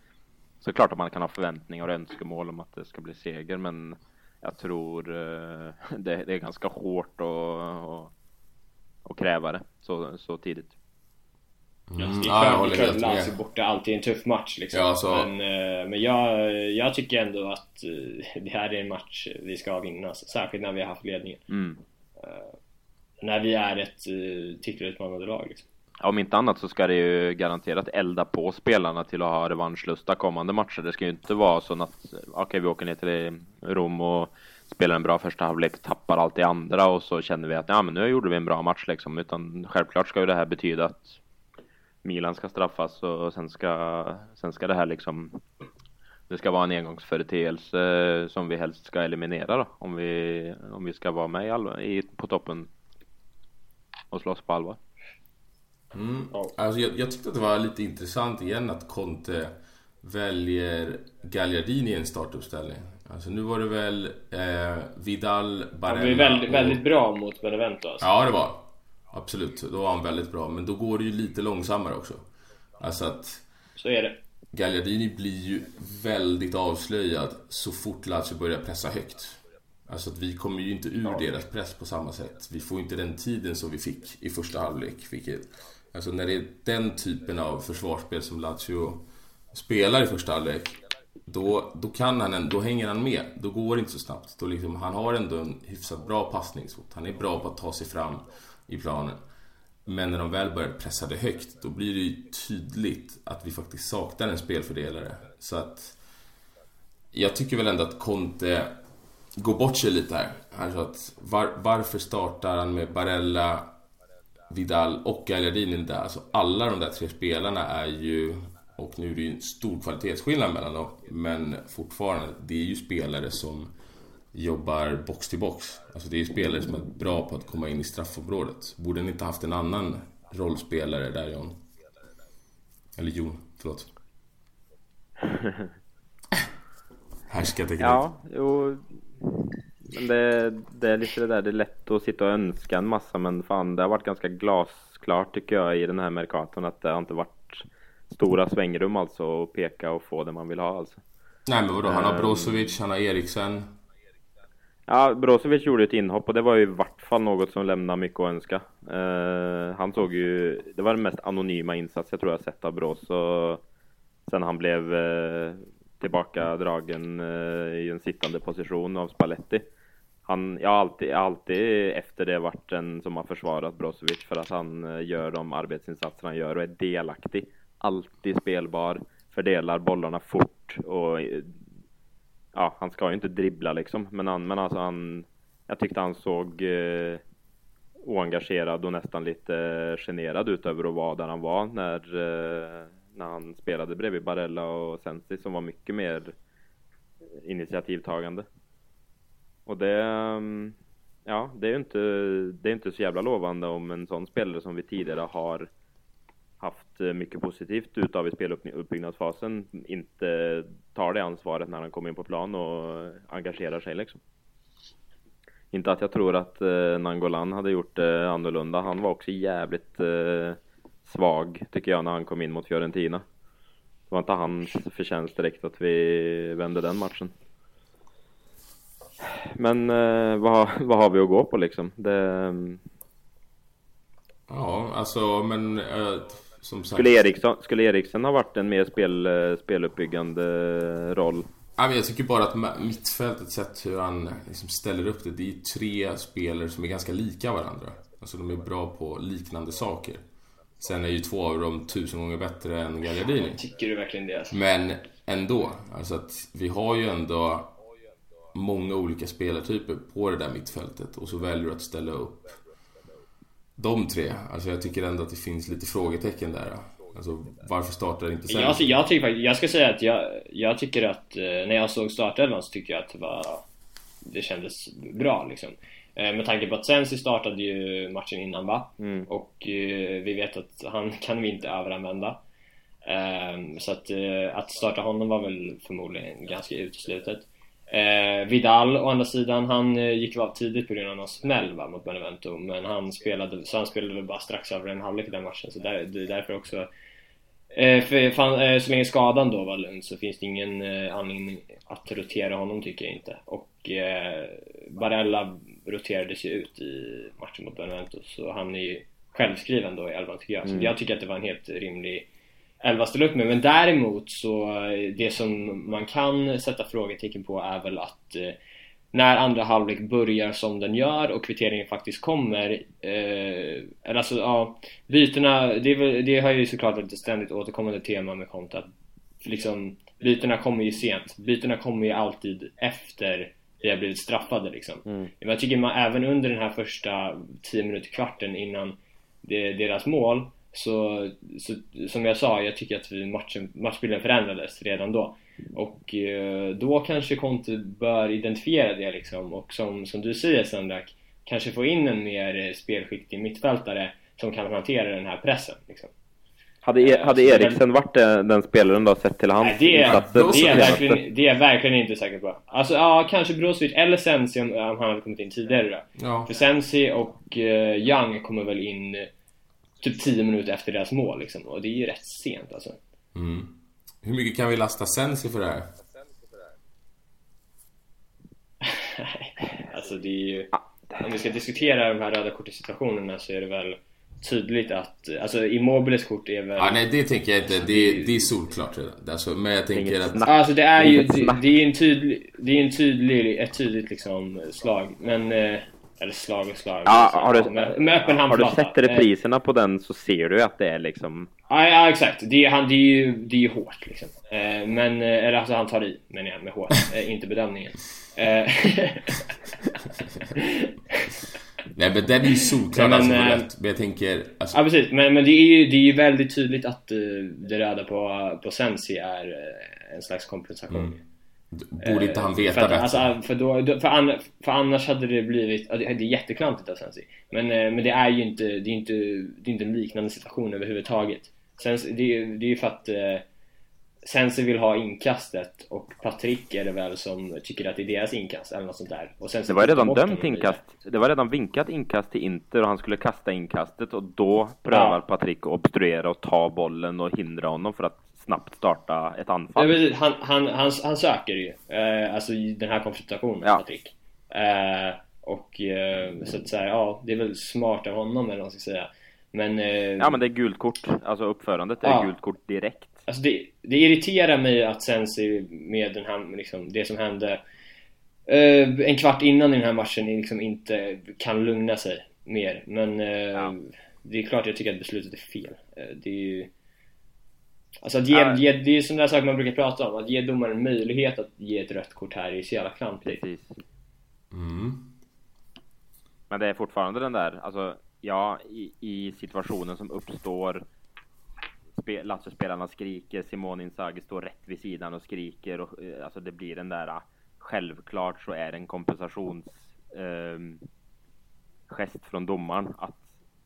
så klart att man kan ha förväntningar och önskemål om att det ska bli seger, men jag tror eh, [laughs] det, det, är ganska hårt att, att, kräva det så, så tidigt. Mm. Ja, det är klart, ja, Lazio borta alltid en tuff match liksom. Ja, så... Men, eh, men jag, jag tycker ändå att eh, det här är en match vi ska vinna, särskilt när vi har haft ledningen. Mm. När vi är ett titelutmanande lag liksom om inte annat så ska det ju garanterat elda på spelarna till att ha revanschlusta kommande matcher. Det ska ju inte vara så att okej, okay, vi åker ner till Rom och spelar en bra första halvlek, tappar allt i andra och så känner vi att ja, men nu gjorde vi en bra match liksom. Utan självklart ska ju det här betyda att Milan ska straffas och sen ska, sen ska det här liksom det ska vara en engångsföreteelse som vi helst ska eliminera då, om vi, om vi ska vara med i, all, i på toppen och slåss på allvar. Mm. Alltså jag, jag, tyckte att det var lite intressant igen att Conte väljer Gagliardini i en startuppställning. Alltså nu var det väl eh, Vidal, Barella Han var väldigt, och... väldigt bra mot Benevento alltså. Ja det var Absolut, då var han väldigt bra. Men då går det ju lite långsammare också. Alltså att... Så är det. Gagliardini blir ju väldigt avslöjad så fort Lazio börjar pressa högt. Alltså att vi kommer ju inte ur ja. deras press på samma sätt. Vi får inte den tiden som vi fick i första halvlek. Vilket Alltså när det är den typen av försvarsspel som Lazio spelar i första halvlek då, då kan han, då hänger han med. Då går det inte så snabbt. Då liksom, han har ändå en hyfsat bra passningsfot. Han är bra på att ta sig fram i planen. Men när de väl börjar pressa det högt, då blir det ju tydligt att vi faktiskt saknar en spelfördelare. Så att... Jag tycker väl ändå att Conte går bort sig lite här. Alltså att var, varför startar han med Barella, Vidal och Gagliardini där. Alltså alla de där tre spelarna är ju och nu är det ju en stor kvalitetsskillnad mellan dem. Men fortfarande, det är ju spelare som jobbar box till box. Alltså det är ju spelare som är bra på att komma in i straffområdet. Borde ni inte haft en annan rollspelare där John? Eller Jon, förlåt. [laughs] Härskarteknik. Ja, jo. Men det, det är lite det där, det är lätt att sitta och önska en massa men fan det har varit ganska glasklart tycker jag i den här Mercaton att det har inte varit stora svängrum alltså att peka och få det man vill ha alltså. Nej men vadå, han har Ehm. Brozovic, han har Eriksen. Ja, Brozovic gjorde ett inhopp och det var ju i vart fall något som lämnar mycket att önska. Eh, han såg ju, det var den mest anonyma insats jag tror jag sett av Broz och sen han blev eh, tillbaka dragen eh, i en sittande position av Spalletti. Han, jag har alltid, alltid efter det varit en som har försvarat Brozovic för att han eh, gör de arbetsinsatser han gör och är delaktig. Alltid spelbar, fördelar bollarna fort och eh, ja, han ska ju inte dribbla liksom, men, han, men alltså han, jag tyckte han såg eh, oengagerad och nästan lite generad ut över att vara där han var när, eh, när han spelade bredvid Barella och Sensi som var mycket mer eh, initiativtagande. Och det, mm, ja, det är ju inte, det är inte så jävla lovande om en sån spelare som vi tidigare har haft eh, mycket positivt utav i speluppbyggnadsfasen inte tar det ansvaret när han kommer in på plan och engagerar sig liksom. Inte att jag tror att eh, Nangolan hade gjort det annorlunda. Han var också jävligt eh, svag tycker jag när han kom in mot Fiorentina. Det var inte hans förtjänst direkt att vi vände den matchen. Men eh, vad, vad har vi att gå på liksom? Det, Ja, alltså men... eh, som sagt. skulle, Eriksson, skulle Eriksen ha varit en mer spel, eh, speluppbyggande roll? Ja, men jag tycker bara att mittfältet, sett hur han liksom ställer upp det, det är tre spelare som är ganska lika varandra. Alltså de är bra på liknande saker. Sen är ju två av dem tusen gånger bättre än Gagliardini. Tycker du verkligen det? Alltså? Men ändå, alltså att vi har ju ändå många olika spelartyper på det där mittfältet och så väljer du att ställa upp de tre. Alltså jag tycker ändå att det finns lite frågetecken där. Alltså varför startar inte sen? Jag, alltså, jag, tycker, faktiskt- jag ska säga att jag, jag tycker att eh, när jag såg startelvan så tycker jag att det var Det kändes bra liksom Eh, Med tanke på att Sensi startade ju matchen innan va? Mm. Och eh, vi vet att han [laughs] kan vi inte överanvända Så att, att starta honom var väl förmodligen ganska uteslutet Eh, Vidal å andra sidan, han eh, gick av tidigt på grund av någon smäll va, mot Benevento Men han spelade, så han spelade väl bara strax över en halvlek i den matchen så där, det är därför också Eh, för fan, eh, så länge skadan då var lugn så finns det ingen eh, anledning att rotera honom tycker jag inte. Och eh, Barella roterades ju ut i matchen mot Benevento så han är ju självskriven då i elvan tycker jag. Så Mm. jag tycker att det var en helt rimlig elva ställa upp med. Men däremot så eh, det som man kan sätta frågetecken på är väl att eh, när andra halvlek börjar som den gör och kvitteringen faktiskt kommer eh, alltså ja bytena, det, är det har ju såklart ett ständigt återkommande tema med Conte att liksom bytena kommer ju sent bytena kommer ju alltid efter vi har blivit straffade liksom Mm. men jag tycker man även under den här första 10 minuter kvarten innan det, deras mål så, så som jag sa, jag tycker att vi matchen, matchbilden förändrades redan då och eh, då kanske Conte bör identifiera det liksom och som, som du säger Sandrak kanske få in en mer eh, spelskicklig mittfältare som kan hantera den här pressen liksom. Hade, e hade Eriksen varit den, den spelaren då sett till hans Nej, det, är, insatser? det, är verkligen, det är jag verkligen inte säker på. Alltså ja, kanske Brozovic eller Sensi om, om han hade kommit in tidigare då. Ja. För Sensi och eh, Young kommer väl in eh, typ 10 minuter efter deras mål liksom. Och det är ju rätt sent alltså. Mm. Hur mycket kan vi lasta Sensi för det här? [laughs] alltså det är ju... Om vi ska diskutera de här röda korten-situationerna så är det väl tydligt att... Alltså Immobiles kort är väl... Ja, nej, det tänker jag inte. Det, det är solklart redan. Alltså, men jag tänker Inget att... Alltså det är ju, det, det är en tydlig, det är en tydlig, ett tydligt liksom slag, men eh, eller slag och slag. Ja, men, har du, med, med öppen har du handflata. sett repriserna på den så ser du att det är liksom Ja, ja exakt. Det är, han, det är ju, det är ju hårt liksom. Eh, men, eh, eller alltså han tar i, menar jag med hårt, eh, inte bedömningen. Eh, [laughs] Nej men den är ju solklar men, alltså eh, rätt. Men jag tänker... Alltså, Ja precis, men, men det, är ju, det är ju väldigt tydligt att det röda på, på Sensi är eh, en slags kompensation. Mm. Borde inte han Eh, veta för att, bättre? Alltså, för, då, för, an, för annars hade det blivit, det, är jätteklantigt av Sensi. Men, eh, men det är ju inte, det är inte, det är inte en liknande situation överhuvudtaget. Sen, det, är ju- det är ju för att eh, Sensi vill ha inkastet och Patrick är det väl som tycker att det är deras inkast eller något sånt där. Och Det var redan dömt inkast. Det var redan vinkat inkast till Inter och han skulle kasta inkastet och då prövar Ja. Patrick att obstruera och ta bollen och hindra honom för att snabbt starta ett Ja, anfall. precis. Han, han, han, han söker ju, eh, alltså den här konfrontationen med Ja. Patrik. Eh, och eh, så att säga, ja, det är väl smart av honom eller vad man ska säga. Men, eh, Ja men det är gult kort, alltså uppförandet är Ja. gult kort direkt. alltså det, det irriterar mig att Sensi med den här, liksom, det som hände eh, en kvart innan i den här matchen liksom inte kan lugna sig mer. Men eh, Ja. det är klart jag tycker att beslutet är fel. Det är ju Alltså att ge, Ja. ge, det är sådana där saker man brukar prata om, att ge domaren möjlighet att ge ett rött kort här är så jävla klantigt. Mm. Men det är fortfarande den där, alltså ja, i, i situationen som uppstår spe, Lazio-spelarna skriker, Simone Inzaghi står rätt vid sidan och skriker och eh, alltså det blir den där ah, självklart så är det en kompensations ehm, gest från domaren att,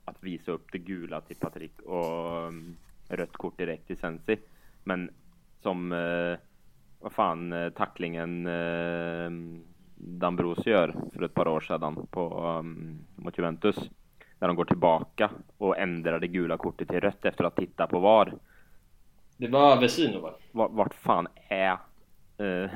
att visa upp det gula till Patrik och um, rött kort direkt till Sensi. Men som eh, vad fan eh, tacklingen eh, Dambrosio gör för ett par år sedan på, um, mot Juventus. Där de går tillbaka och ändrar det gula kortet till rött efter att ha tittat på VAR. Det var Vesino va? Vart, vart fan är eh,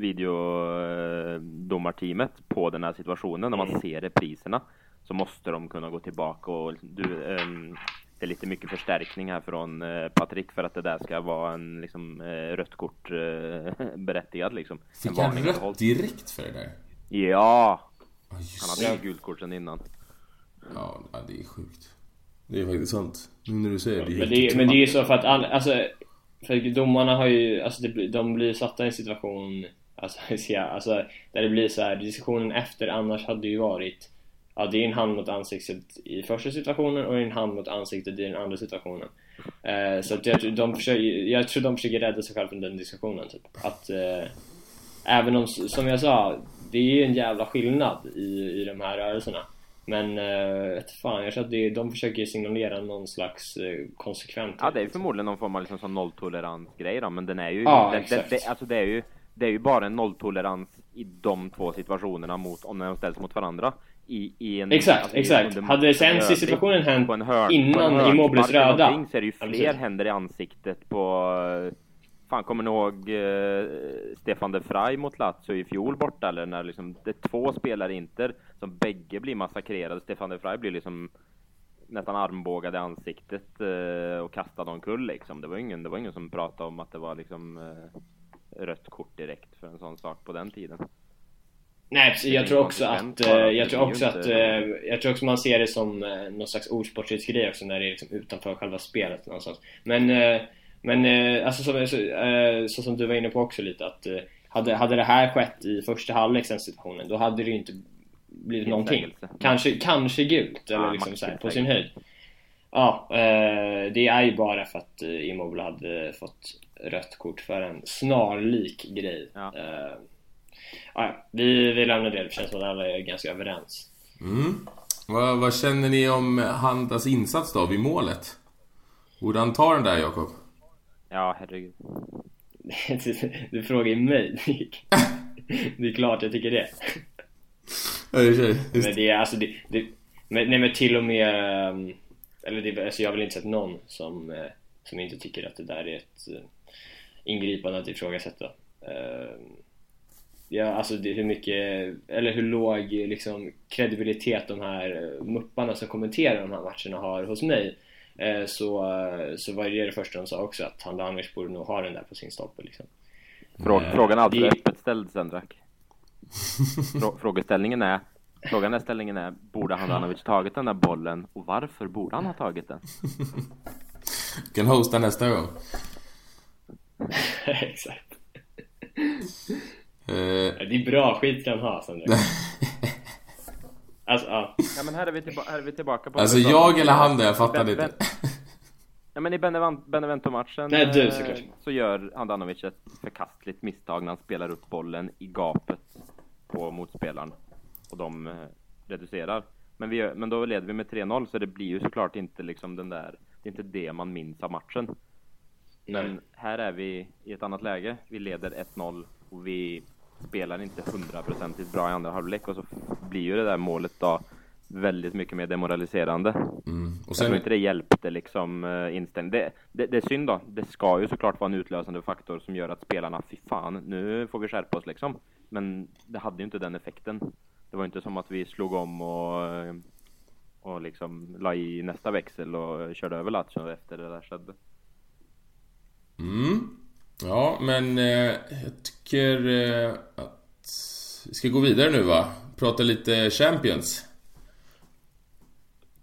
videodomarteamet på den här situationen? När man ser repriserna så måste de kunna gå tillbaka och du, ehm, det är lite mycket förstärkning här från eh, Patrik för att det där ska vara en liksom, eh, rött kort eh, [laughs] berättigad liksom. Fick han rött hållit. direkt för det där? Ja! Just Han hade ju gult kort sedan innan. Ja, det är sjukt. Det är faktiskt sant. Nu när du säger det. är Men det, är- men det är ju så för att all, alltså, för domarna har ju, alltså det, de blir satta i en situation, alltså, [laughs] alltså där det blir så här, diskussionen efter annars hade ju varit Ja, det är en hand mot ansiktet i första situationen och en hand mot ansiktet i den andra situationen. Eh, så att jag, tror de försöker, jag tror de försöker rädda sig själva från den diskussionen. Typ. Att, eh, även om, som jag sa, det är ju en jävla skillnad i, i de här rörelserna. Men, eh, fan, jag tror att det, de försöker signalera någon slags eh, konsekvent Ja, det är förmodligen någon form av liksom sån nolltoleransgrej då, men den är ju... Ja, det, det, exakt. det, alltså det är ju... Det är ju bara en nolltolerans i de två situationerna mot, om de ställs mot varandra. I, i en, Exakt, alltså, exakt. under- Hade i Sensi övrigt, situationen hänt på en hörn, innan hörnspark Immobiles röda. Så är det ju Ja, fler precis. händer i ansiktet på... eh, Fan, kommer ni ihåg eh, Stefan de Vrij mot Lazio i fjol borta? Eller när liksom, det är två spelare i Inter som bägge blir massakrerade. Stefan de Vrij blir liksom nästan armbågad i ansiktet eh, och kastad omkull liksom. Det var ingen, det var ingen som pratade om att det var liksom eh, rött kort direkt för en sån sak på den tiden. Nej, precis. Är jag tror också att, eh, jag tror också att, eh, jag tror också man ser det som eh, någon slags ordsportsgrej också när det är liksom utanför själva spelet någonstans. Men, eh, men eh, alltså så, så, eh, så som du var inne på också lite att eh, hade, hade det här skett i första halvlek den situationen, då hade det ju inte blivit någonting. Instängelse. Kanske, kanske gult eller Ja, liksom så här, på sin höjd. Ja, eh, det är ju bara för att eh, Immobile hade fått rött kort för en snarlik grej. Ja. Ja, vi, vi lämnar det, det känns som att alla är ganska överens. Mm. Vad, vad känner ni om Handas insats då vid målet? Borde han ta den där Jakob? Ja, herregud. [laughs] du frågar ju mig. [laughs] det är klart jag tycker det. Ja, Men det är alltså det, det men, nej men till och med ehm, Eller det, alltså jag har väl inte sett någon som eh, Som inte tycker att det där är ett eh, Ingripande att ifrågasätta Ehm, Ja alltså hur mycket Eller hur låg liksom kredibilitet de här eh, mupparna som kommenterar de här matcherna har hos mig eh, Så, eh, så var det det första de sa också att Handanovic borde nog ha den där på sin stolpe liksom Frå- Frågan är alltid det- öppet ställd Sendrak. Frå- [laughs] Frågeställningen är Frågan är ställningen är Borde Handanovic tagit den där bollen och varför borde han ha tagit den? kan hosta nästa gång. [laughs] Exakt Det är bra skit kan ha sen [laughs] Alltså, ja. Ja men här är vi, tillba- här är vi tillbaka på Alltså jag eller han där, jag fattar Ben- inte. Ja men i Benevento-matchen Nej, du, eh, såklart. så gör Handanovic ett förkastligt misstag när han spelar upp bollen i gapet på motspelaren och de eh, reducerar. Men, vi, men då leder vi med 3-0 så det blir ju såklart inte liksom den där, det är inte det man minns av matchen. Nej. Men här är vi i ett annat läge. Vi leder 1-0 och vi spelar inte hundraprocentigt bra i andra halvlek och så blir ju det där målet då väldigt mycket mer demoraliserande. Mm. Och Jag sen, tror inte det hjälpte liksom uh, inställning. Det, det, det är synd då. Det ska ju såklart vara en utlösande faktor som gör att spelarna, fy fan, nu får vi skärpa oss liksom. Men det hade ju inte den effekten. Det var inte som att vi slog om och, eh, och liksom la i nästa växel och körde över Lazio efter det där skedde. mm. Ja, men eh, jag tycker eh, att vi ska gå vidare nu va? Prata lite Champions.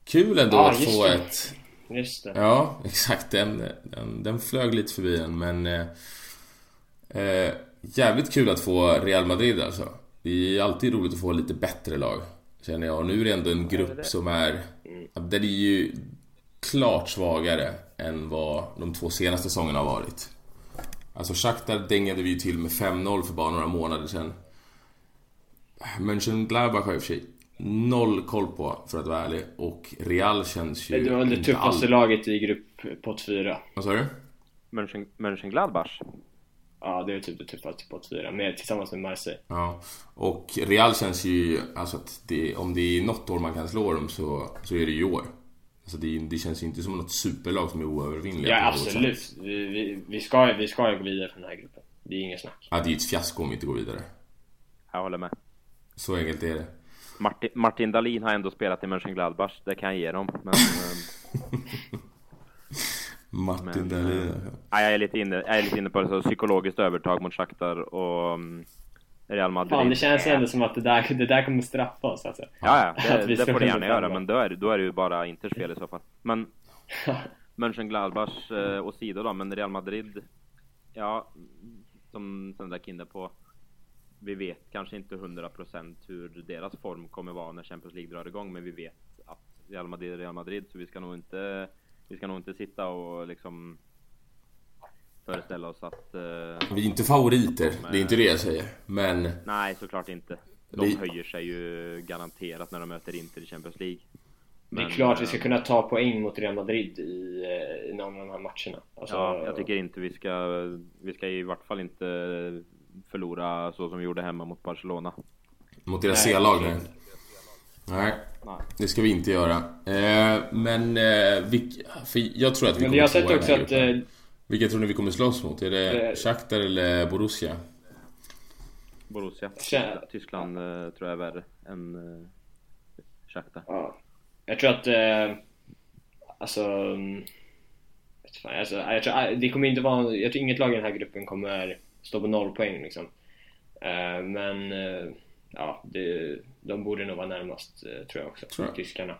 Kul ändå Ja, att få det. ett... Just det. Ja, [laughs] exakt. Den, den, den flög lite förbi en, men... Eh, eh, jävligt kul att få Real Madrid alltså. Det är alltid roligt att få lite bättre lag. Känner jag. Och nu är det ändå en grupp som är... Den är ju klart svagare än vad de två senaste säsongerna har varit. Alltså Shakhtar dängade vi ju till med 5-0 för bara några månader sedan. Mönchengladbach har jag i och för sig noll koll på, för att vara ärlig. Och Real känns ju... Det var det tuffaste all- laget i grupp pott 4. Vad sa du? Mönchen, Mönchengladbach. Ja, det är typ det tuffaste pott 4. Med, tillsammans med Marseille. Ja. Och Real känns ju... Alltså att det, om det är något år man kan slå dem så, så är det ju i år. Alltså det, det känns ju inte som något superlag som är oövervinnliga. Ja, absolut. Vi, vi, vi, ska, vi ska ju gå vidare från den här gruppen. Det är inget snack. Ja, det är ju ett fiasko om vi inte går vidare. Jag håller med. Så enkelt är det. Martin, Martin Dahlin har ändå spelat i Mönchengladbach, det kan jag ge dem. Men, [laughs] eh, Martin Men, Dahlin. eh, ja, jag, är lite inne, jag är lite inne på det, så psykologiskt övertag mot Shakhtar och mm, Real Madrid. Fan, det känns ändå som att det där, det där kommer straffa oss alltså. Ja, ja, [laughs] Att det, vi det får det gärna göra, men då är, då är det ju bara Inters fel i så fall. Men Mönchengladbach eh, åsido då, men Real Madrid, ja, som Sendrak inne på, vi vet kanske inte 100% hur deras form kommer vara när Champions League drar igång, men vi vet att Real Madrid är Real Madrid, så vi ska nog inte, vi ska nog inte sitta och liksom föreställa oss att eh, Vi är inte favoriter, det är inte det jag säger. Men Nej, såklart inte. De Vi- höjer sig ju garanterat när de möter Inter i Champions League. Det är Men, klart vi eh, ska kunna ta poäng mot Real Madrid i, eh, i någon av de här matcherna. Alltså, Ja, jag tycker inte vi ska, vi ska i vart fall inte förlora så som vi gjorde hemma mot Barcelona. mot deras C-lag nu. Nej, Nej. det ska vi inte göra. Eh, men eh, vilk, för jag tror att vi Men kommer jag har sett också att gruppen. Eh, Vilka tror ni vi kommer slåss mot? Är det Eh, Shakhtar eller Borussia? Borussia. Tja. Tyskland eh, tror jag är värre än uh, Shakhtar. Ja. Jag tror att, eh, alltså, mm, fan, alltså, jag tror, det kommer inte vara, jag tror inget lag i den här gruppen kommer stå på noll poäng liksom. Eh, men, eh, ja, det, de borde nog vara närmast, eh, tror jag också, Tror jag. tyskarna.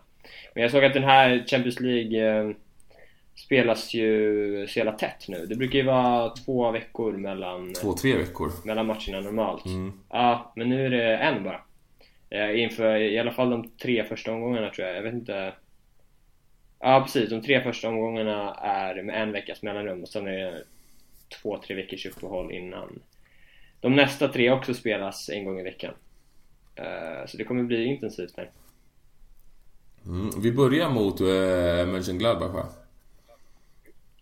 Men jag såg att den här Champions League eh, spelas ju så jävla tätt nu. Det brukar ju vara två veckor mellan, Två, tre veckor. mellan matcherna normalt. Mm. Ja, men nu är det en bara. Eh, Inför i alla fall de tre första omgångarna tror jag. Jag vet inte. Ja, precis. De tre första omgångarna är med en veckas mellanrum och sen är det två, tre veckors uppehåll innan. De nästa tre också spelas en gång i veckan. Eh, Så det kommer bli intensivt här. Mm. Vi börjar mot eh, Mönchengladbach va?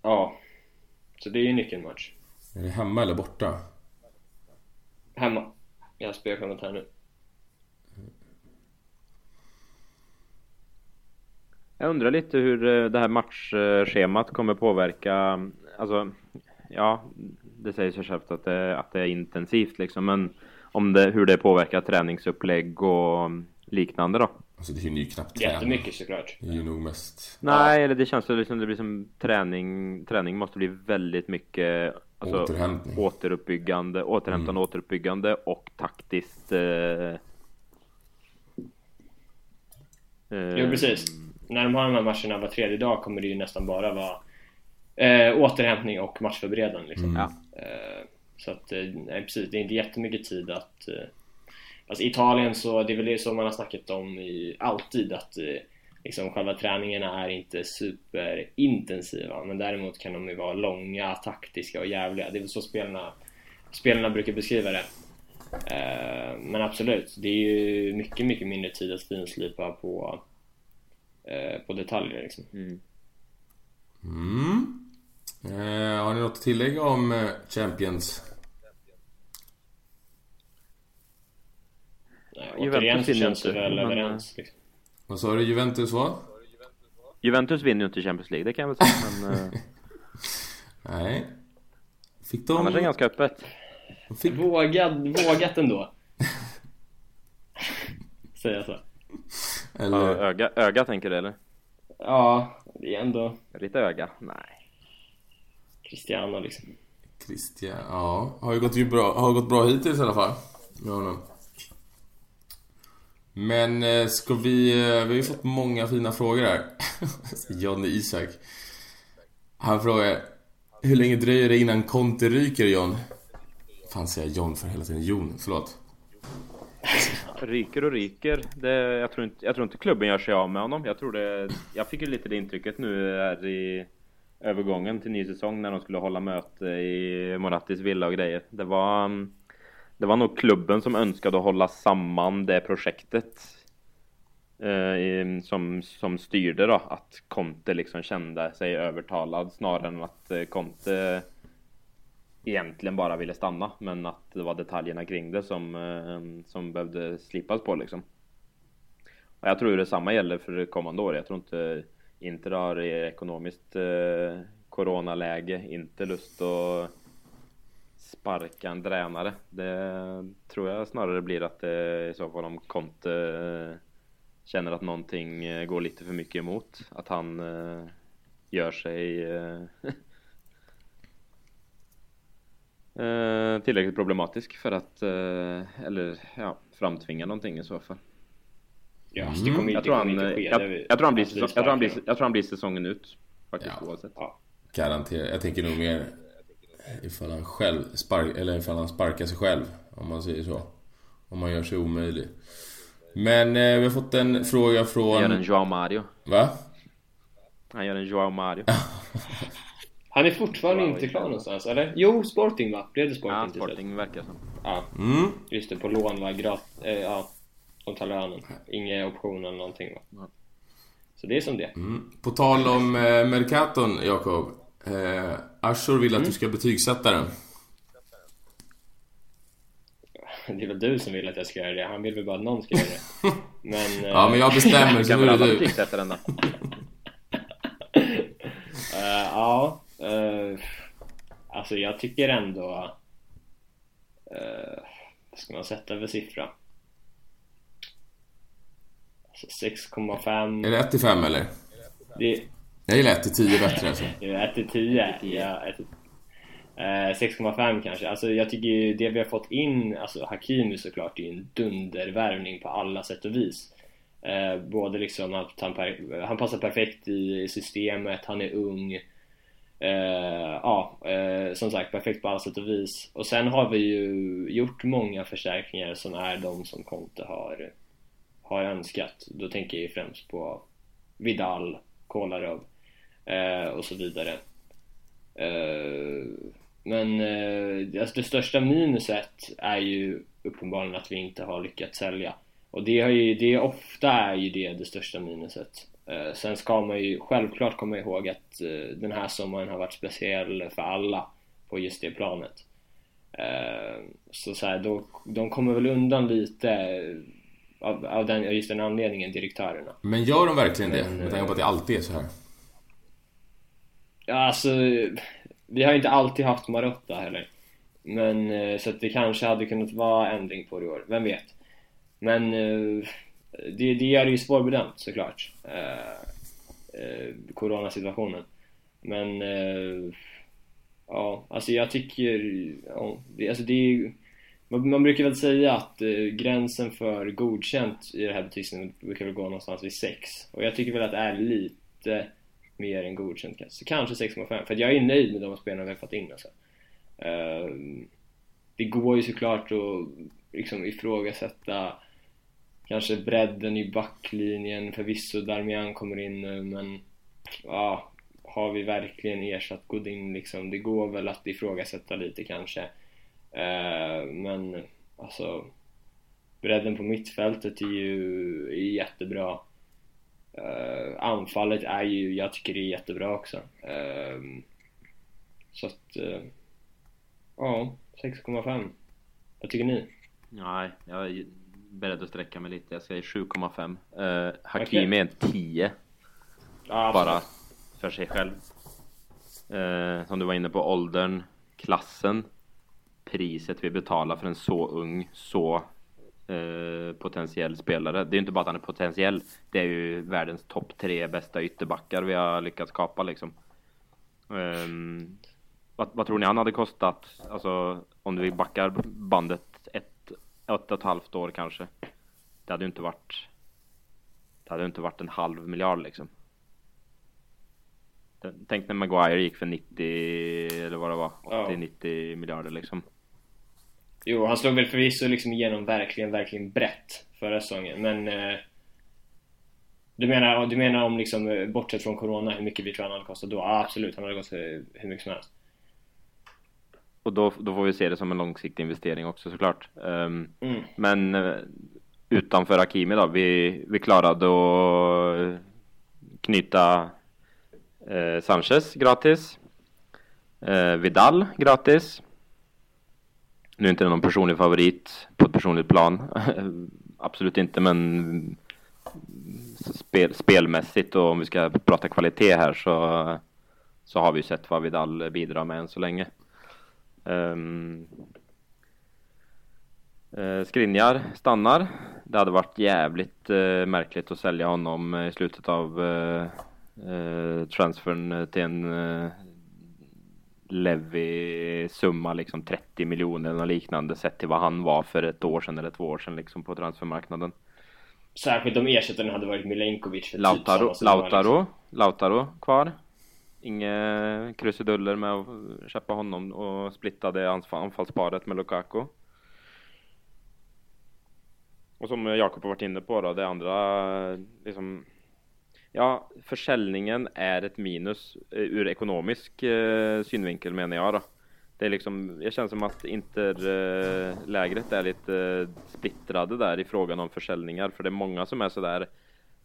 Ja. Så det är ju nyckelmatch. Är det hemma eller borta? Hemma. Jag spelar schemat här nu. Jag undrar lite hur eh, det här matchschemat kommer påverka, alltså, ja, det säger sig självt att det, att det är intensivt liksom, men om det, hur det påverkar träningsupplägg och liknande då? Alltså det hinner ju knappt träna. Jättemycket såklart. Det är ju nog mest... Nej, eller det känns väl som det blir som träning, träning måste bli väldigt mycket alltså, Återhämtning. återuppbyggande, återhämtande, återuppbyggande och taktiskt eh, eh, Jo precis. När de har de här matcherna var tredje dag kommer det ju nästan bara vara eh, återhämtning och matchförberedande liksom. Ja. Eh, så att, eh, nej precis, det är inte jättemycket tid att eh, Alltså Italien så, det är väl det som man har snackat om i, alltid att eh, liksom själva träningarna är inte superintensiva men däremot kan de ju vara långa, taktiska och jävliga. Det är väl så spelarna, spelarna brukar beskriva det. Eh, men absolut, det är ju mycket, mycket mindre tid att finslipa på, eh, på detaljer liksom. Mm. Mm. Eh, har ni något att tillägga om eh, Champions? Nej, Juventus återigen så vinner känns det inte, väl men, överens. Liksom. Vad sa du? Juventus vad? Juventus vinner ju inte Champions League, det kan jag väl säga, men eh, [laughs] Nej. Fick de... annars är det ganska öppet. fick... Vågad, vågat ändå. Säger så. Ja, Eller... öga, öga tänker du eller? Ja, det är ändå Lite öga? Nej. Cristiano liksom. Christian, ja. Har ju gått, ju bra, har gått bra hittills i alla fall. Med honom. Men eh, ska vi... Eh, vi har ju fått många fina frågor här. [laughs] Johnny Isak. Han frågar... Hur länge dröjer det innan Conte ryker, John? Fan säger jag John för hela tiden. Jon, förlåt. Ryker och ryker. Det, jag, tror inte, jag tror inte klubben gör sig av med honom. Jag tror det... Jag fick ju lite det intrycket nu här i övergången till ny säsong när de skulle hålla möte i Morattis villa och grejer. Det var... Mm, det var nog klubben som önskade hålla samman det projektet. Eh, som, som styrde då att Conte liksom kände sig övertalad snarare än att eh, Conte egentligen bara ville stanna men att det var detaljerna kring det som, eh, som behövde slipas på liksom. Och jag tror detsamma gäller för det kommande år. Jag tror inte Inter har ekonomiskt eh, coronaläge inte lust att sparka en tränare. Det tror jag snarare blir att det i så fall om Conte eh, känner att någonting eh, går lite för mycket emot. Att han eh, gör sig eh, [laughs] eh, tillräckligt problematisk för att, eh, eller ja, framtvinga någonting i så fall. Ja, Mm. så det kommer, Jag tror han, inte ske. jag, Det- jag tror han blir, det säsong, jag tror han blir, sparkar. jag tror han blir säsongen ut. Faktiskt Ja. oavsett. Ja. Garanterat. Jag tänker nog mer ifall han själv spark, eller ifall han sparkar sig själv. Om man säger så. Om man gör sig omöjlig. Men eh, vi har fått en fråga Han gör en från... Joao Mario. Va? Han gör en Joao Mario. [laughs] Han är fortfarande inte klar någonstans, eller? Jo, Sporting va? Blev det Sporting Ja? Sporting verkar som. Ja, Mm. just det. På lån va? Grat... Eh, ja, de tar lönen. Inga option eller någonting va? Ja. Så det är som det Mm. På tal om eh, Mercaton, Jakob. Eh, Ashur vill att du ska betygsätta den. Det är väl du som vill att jag ska göra det. Han vill väl bara att någon ska göra det. [laughs] Men... eh, Ja, men jag bestämmer, [laughs] så nu är det du. betygsätta den då? [laughs] Eh, ja, eh, alltså jag tycker ändå... Uh, vad ska man sätta för siffra? Alltså 6,5... Är det 1 till 5 eller? Det, jag gillar 1 till 10 bättre alltså. [laughs] 1 till 10. Ja, 6,5 eh, kanske. Alltså jag tycker ju det vi har fått in, alltså Hakimi såklart, är ju en dundervärvning på alla sätt och vis. Eh, både liksom att han, han passar perfekt i systemet, han är ung. Eh, ja, eh, som sagt perfekt på alla sätt och vis. Och sen har vi ju gjort många förstärkningar som är de som Conte har, har önskat. Då tänker jag ju främst på Vidal, Kolarov och så vidare. Eh, men eh, alltså det största minuset är ju uppenbarligen att vi inte har lyckats sälja. Och det, har ju, det ofta är ju det det största minuset. Eh, sen ska man ju självklart komma ihåg att eh, den här sommaren har varit speciell för alla på just det planet. Eh, så så här, då, de kommer väl undan lite av, av, den, just den anledningen, direktörerna. Men gör de verkligen det? Med tanke på att det alltid är så här. Ja, alltså, vi har ju inte alltid haft Marotta heller. Men, eh, så att det kanske hade kunnat vara ändring på det i år, vem vet? Men eh, det, det är ju svårbedömt såklart. Eh, coronasituationen. Men, ja, alltså jag tycker, ja, det, alltså det är ju, man, man brukar väl säga att eh, gränsen för godkänt i det här betygssystemet brukar väl gå någonstans vid 6. Och jag tycker väl att det är lite mer än godkänt kanske. Så kanske 6,5. För att jag är nöjd med de spelarna vi har fått in alltså. Uh, Det går ju såklart att liksom ifrågasätta kanske bredden i backlinjen. Förvisso Darmian kommer in nu men ja, har vi verkligen ersatt Godin liksom? Det går väl att ifrågasätta lite kanske. Uh, men alltså bredden på mittfältet är ju är jättebra. Uh, anfallet är ju, jag tycker det är jättebra också. Uh, så att, uh, ja, 6,5. Vad tycker ni? Nej, jag är beredd att sträcka mig lite. Jag säger 7,5. Uh, Hakimi är en 10. Ja, bara för sig själv. Som du var inne på, åldern, klassen, priset vi betalar för en så ung, så uh, potentiell spelare. Det är inte bara att han är potentiell, det är ju världens topp tre bästa ytterbackar vi har lyckats skapa liksom. Um, vad, vad, tror ni han hade kostat? Alltså om vi backar bandet ett, ett och ett halvt år kanske. Det hade ju inte varit. Det hade inte varit en halv miljard liksom. Tänk när Maguire gick för 90 eller vad det var, 80-90 ja. miljarder liksom. Jo, han slog väl förvisso liksom igenom verkligen, verkligen brett förra säsongen, men eh, du menar, du menar om liksom eh, bortsett från Corona, hur mycket vi tror han hade kostat då? Ja, absolut, han hade kostat hur mycket som helst. Och då, då får vi se det som en långsiktig investering också såklart. Um, mm. Men uh, utanför Hakimi då, vi, vi klarade att knyta uh, Sanchez gratis. Uh, Vidal gratis. Nu är inte det någon personlig favorit på ett personligt plan. [laughs] Absolut inte, men spel, spelmässigt och om vi ska prata kvalitet här så, så har vi sett vad Vidal bidrar med än så länge. Ehm, eh, um, uh, Skrinjar stannar. Det hade varit jävligt uh, märkligt att sälja honom i slutet av uh, uh, transfern till en uh, Levi-summa, liksom 30 miljoner eller liknande sett till vad han var för ett år sedan eller två år sedan liksom på transfermarknaden. Särskilt om ersättaren hade varit Milenkovic för typ Lautaro, typ Lautaro, Lautaro kvar. Inga krusiduller med att köpa honom och splitta det anfallsparet med Lukaku. Och som Jakob har varit inne på då, det andra liksom Ja, försäljningen är ett minus eh, ur ekonomisk eh, synvinkel menar jag då. Det är liksom, jag känner som att interlägret eh, är lite splittrade där i frågan om försäljningar för det är många som är sådär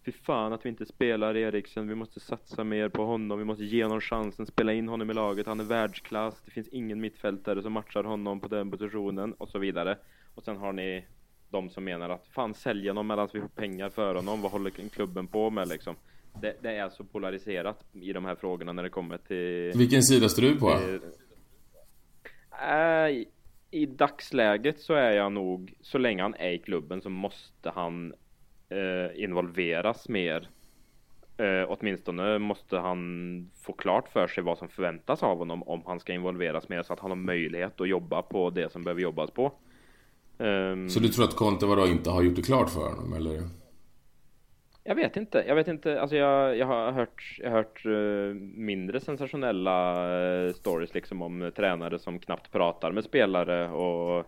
Fy fan att vi inte spelar Eriksen, vi måste satsa mer på honom, vi måste ge honom chansen, spela in honom i laget, han är världsklass, det finns ingen mittfältare som matchar honom på den positionen och så vidare. Och sen har ni de som menar att fan sälj honom medan vi får pengar för honom, vad håller klubben på med liksom? Det, det, är så polariserat i de här frågorna när det kommer till... Vilken sida står du på? Till, äh, I dagsläget så är jag nog, så länge han är i klubben så måste han eh, involveras mer. Eh, åtminstone måste han få klart för sig vad som förväntas av honom om han ska involveras mer så att han har möjlighet att jobba på det som behöver jobbas på. Um, så du tror att Conte vadå inte har gjort det klart för honom eller? Jag vet inte, jag vet inte, alltså jag, jag har hört, jag har hört uh, mindre sensationella uh, stories liksom om uh, tränare som knappt pratar med spelare och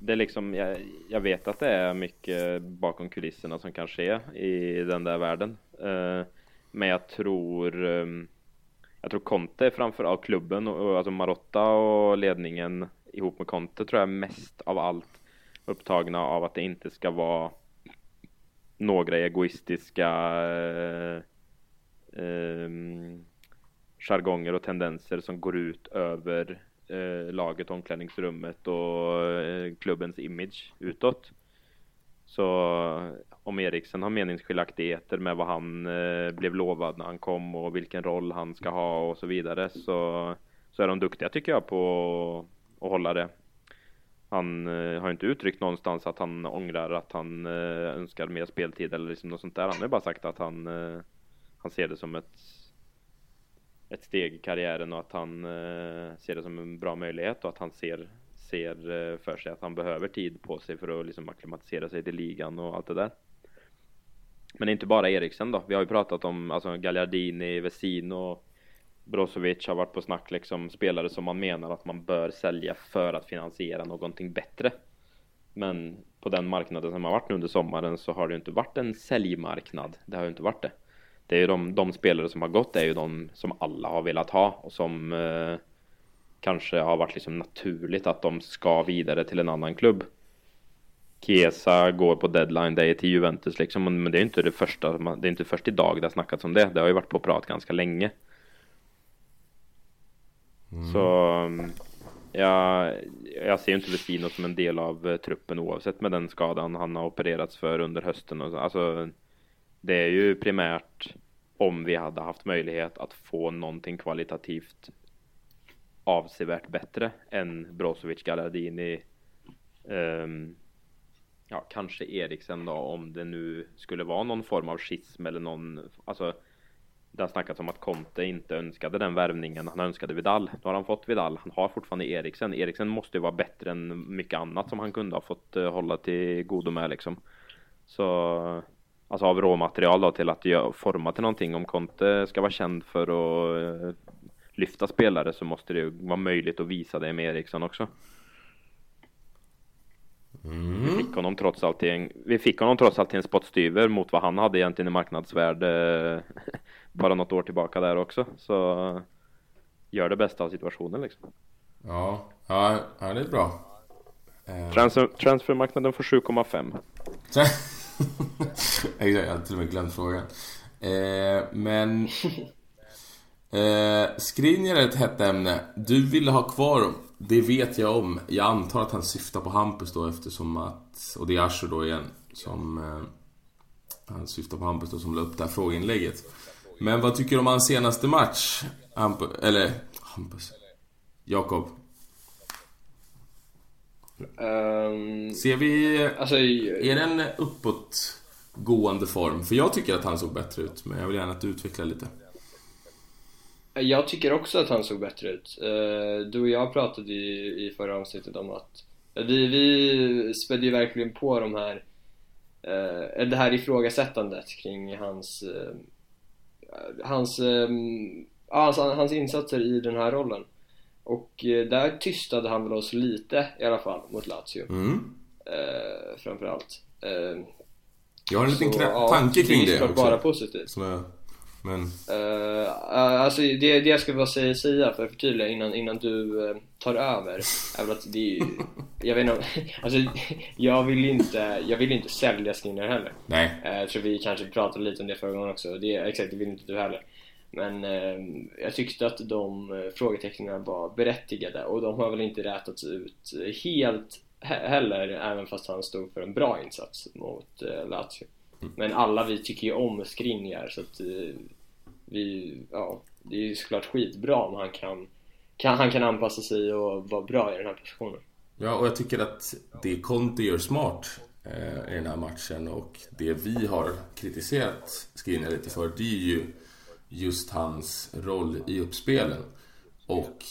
det är liksom, jag, jag, vet att det är mycket bakom kulisserna som kan ske i den där världen. Uh, men jag tror, um, jag tror Conte framförallt klubben och alltså Marotta och ledningen ihop med Conte tror jag mest av allt upptagna av att det inte ska vara några egoistiska eh, eh, jargonger och tendenser som går ut över eh, laget, omklädningsrummet och eh, klubbens image utåt. Så om Eriksen har meningsskiljaktigheter med vad han eh, blev lovad när han kom och vilken roll han ska ha och så vidare så, så är de duktiga tycker jag på att hålla det. Han eh, har inte uttryckt någonstans att han ångrar att han eh, önskar mer speltid eller liksom något sånt där. Han har bara sagt att han, eh, han ser det som ett ett steg i karriären och att han eh, ser det som en bra möjlighet och att han ser, ser eh, för sig att han behöver tid på sig för att liksom akklimatisera sig till ligan och allt det där. Men det är inte bara Eriksen då. Vi har ju pratat om alltså Gagliardini, Vesino, Brozovic har varit på snack liksom spelare som man menar att man bör sälja för att finansiera någonting bättre. Men på den marknaden som har varit nu under sommaren så har det inte varit en säljmarknad. Det har ju inte varit det. Det är ju de, de spelare som har gått är ju de som alla har velat ha och som eh, kanske har varit liksom naturligt att de ska vidare till en annan klubb. Kesa går på deadline day till Juventus liksom, men det är inte det första, det är inte först idag det har snackats om det. Det har ju varit på prat ganska länge. Mm. Så um, jag, jag ser ju inte Vecino som en del av eh, truppen oavsett med den skadan han har opererats för under hösten. Och så. Alltså, det är ju primärt om vi hade haft möjlighet att få någonting kvalitativt avsevärt bättre än Brozovic, Gallardini, um, ehm, ja, kanske Eriksen då om det nu skulle vara någon form av schism eller någon, alltså det har snackats om att Conte inte önskade den värvningen, han önskade Vidal. Nu har han fått Vidal, han har fortfarande Eriksen. Eriksen måste ju vara bättre än mycket annat som han kunde ha fått eh, hålla till godo med liksom. Så Alltså av råmaterial då till att forma till någonting. Om Conte ska vara känd för att eh, lyfta spelare så måste det ju vara möjligt att visa det med Eriksson också. Mm. Vi fick honom trots allt till en, vi fick honom trots allt till en spottstyver mot vad han hade egentligen i marknadsvärde eh, bara något år tillbaka där också. Så gör det bästa av situationen liksom. Ja, ja, ja det är bra. Eh. Transfer, transfermarknaden får 7,5. [laughs] Exakt, jag hade till och med glömt frågan. Eh, men Eh, Skriniar är ett hett ämne. Du ville ha kvar dem. Det vet jag om. Jag antar att han syftar på Hampus då eftersom att... Och det är Asher då igen som... Eh, han syftar på Hampus då som la upp det här frågeinlägget. Men vad tycker du om hans senaste match? Hampus, eller Hampus. Jakob. Um, Ser vi... Alltså, är det en uppåtgående form? För jag tycker att han såg bättre ut, men jag vill gärna att du utvecklar lite. Jag tycker också att han såg bättre ut. Eh, du och jag pratade ju i förra avsnittet om att vi, vi spädde ju verkligen på de här eh, det här ifrågasättandet kring hans eh, hans, hans, hans insatser i den här rollen. Och där tystade han väl oss lite i alla fall mot Lazio. Mm. Framförallt. Jag har en liten så, tanke kring det, det också. bara positivt. Som jag men... Uh, alltså det, det jag ska bara säga, säga för att förtydliga innan, innan du uh, tar över är väl att det är [laughs] Jag vet inte [laughs] alltså jag vill inte, jag vill inte sälja Skinner heller. Nej. Uh, Jag tror vi kanske pratade lite om det förra gången också, det, exakt det vill inte du heller. Men jag tyckte att de frågetecknen var berättigade och de har väl inte rätats ut helt heller även fast han stod för en bra insats mot Lazio. Mm. Men alla vi tycker ju om Skriniar så att vi, ja, det är ju såklart skitbra om han kan, kan, han kan anpassa sig och vara bra i den här positionen. Ja, och jag tycker att det Conte gör smart eh, i den här matchen och det vi har kritiserat Skriniar lite för, det är ju just hans roll i uppspelen. Och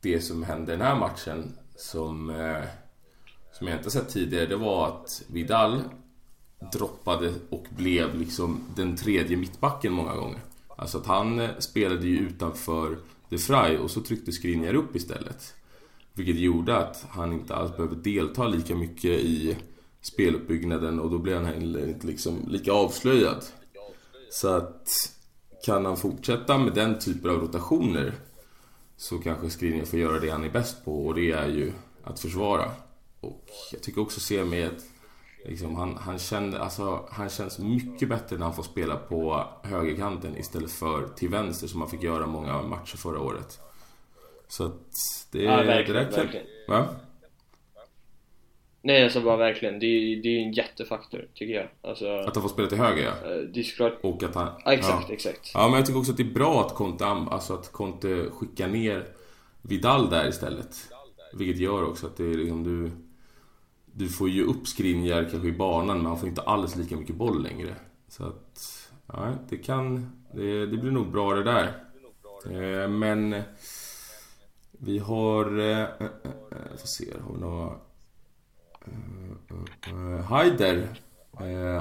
det som hände i den här matchen som, eh, som jag inte sett tidigare, det var att Vidal droppade och blev liksom den tredje mittbacken många gånger. Alltså att han eh, spelade ju utanför De Frey och så tryckte Skriniar upp istället. Vilket gjorde att han inte alls behövde delta lika mycket i speluppbyggnaden och då blev han heller inte liksom lika avslöjad. Så att kan han fortsätta med den typen av rotationer så kanske Skriniar får göra det han är bäst på och det är ju att försvara. Och jag tycker också se med Liksom, han, han, kände, alltså, han känns mycket bättre när han får spela på högerkanten istället för till vänster som han fick göra många matcher förra året. Så att det, ja, verkligen, det verkligen. Va? Nej alltså bara verkligen, det är, det är en jättefaktor tycker jag alltså, Att han får spela till höger ja eh, Det är såklart Och att han ja, Exakt, ja. exakt Ja men jag tycker också att det är bra att Conte, alltså att Conte skickar ner Vidal där istället Vilket gör också att det är liksom du du får ju upp Skriniar kanske i banan men han får inte alls lika mycket boll längre. Så att, ja, det kan... Det, det blir nog bra det där. Eh, men... Vi har... Eh, eh, eh, eh får se, har vi några... Eh, eh Haider.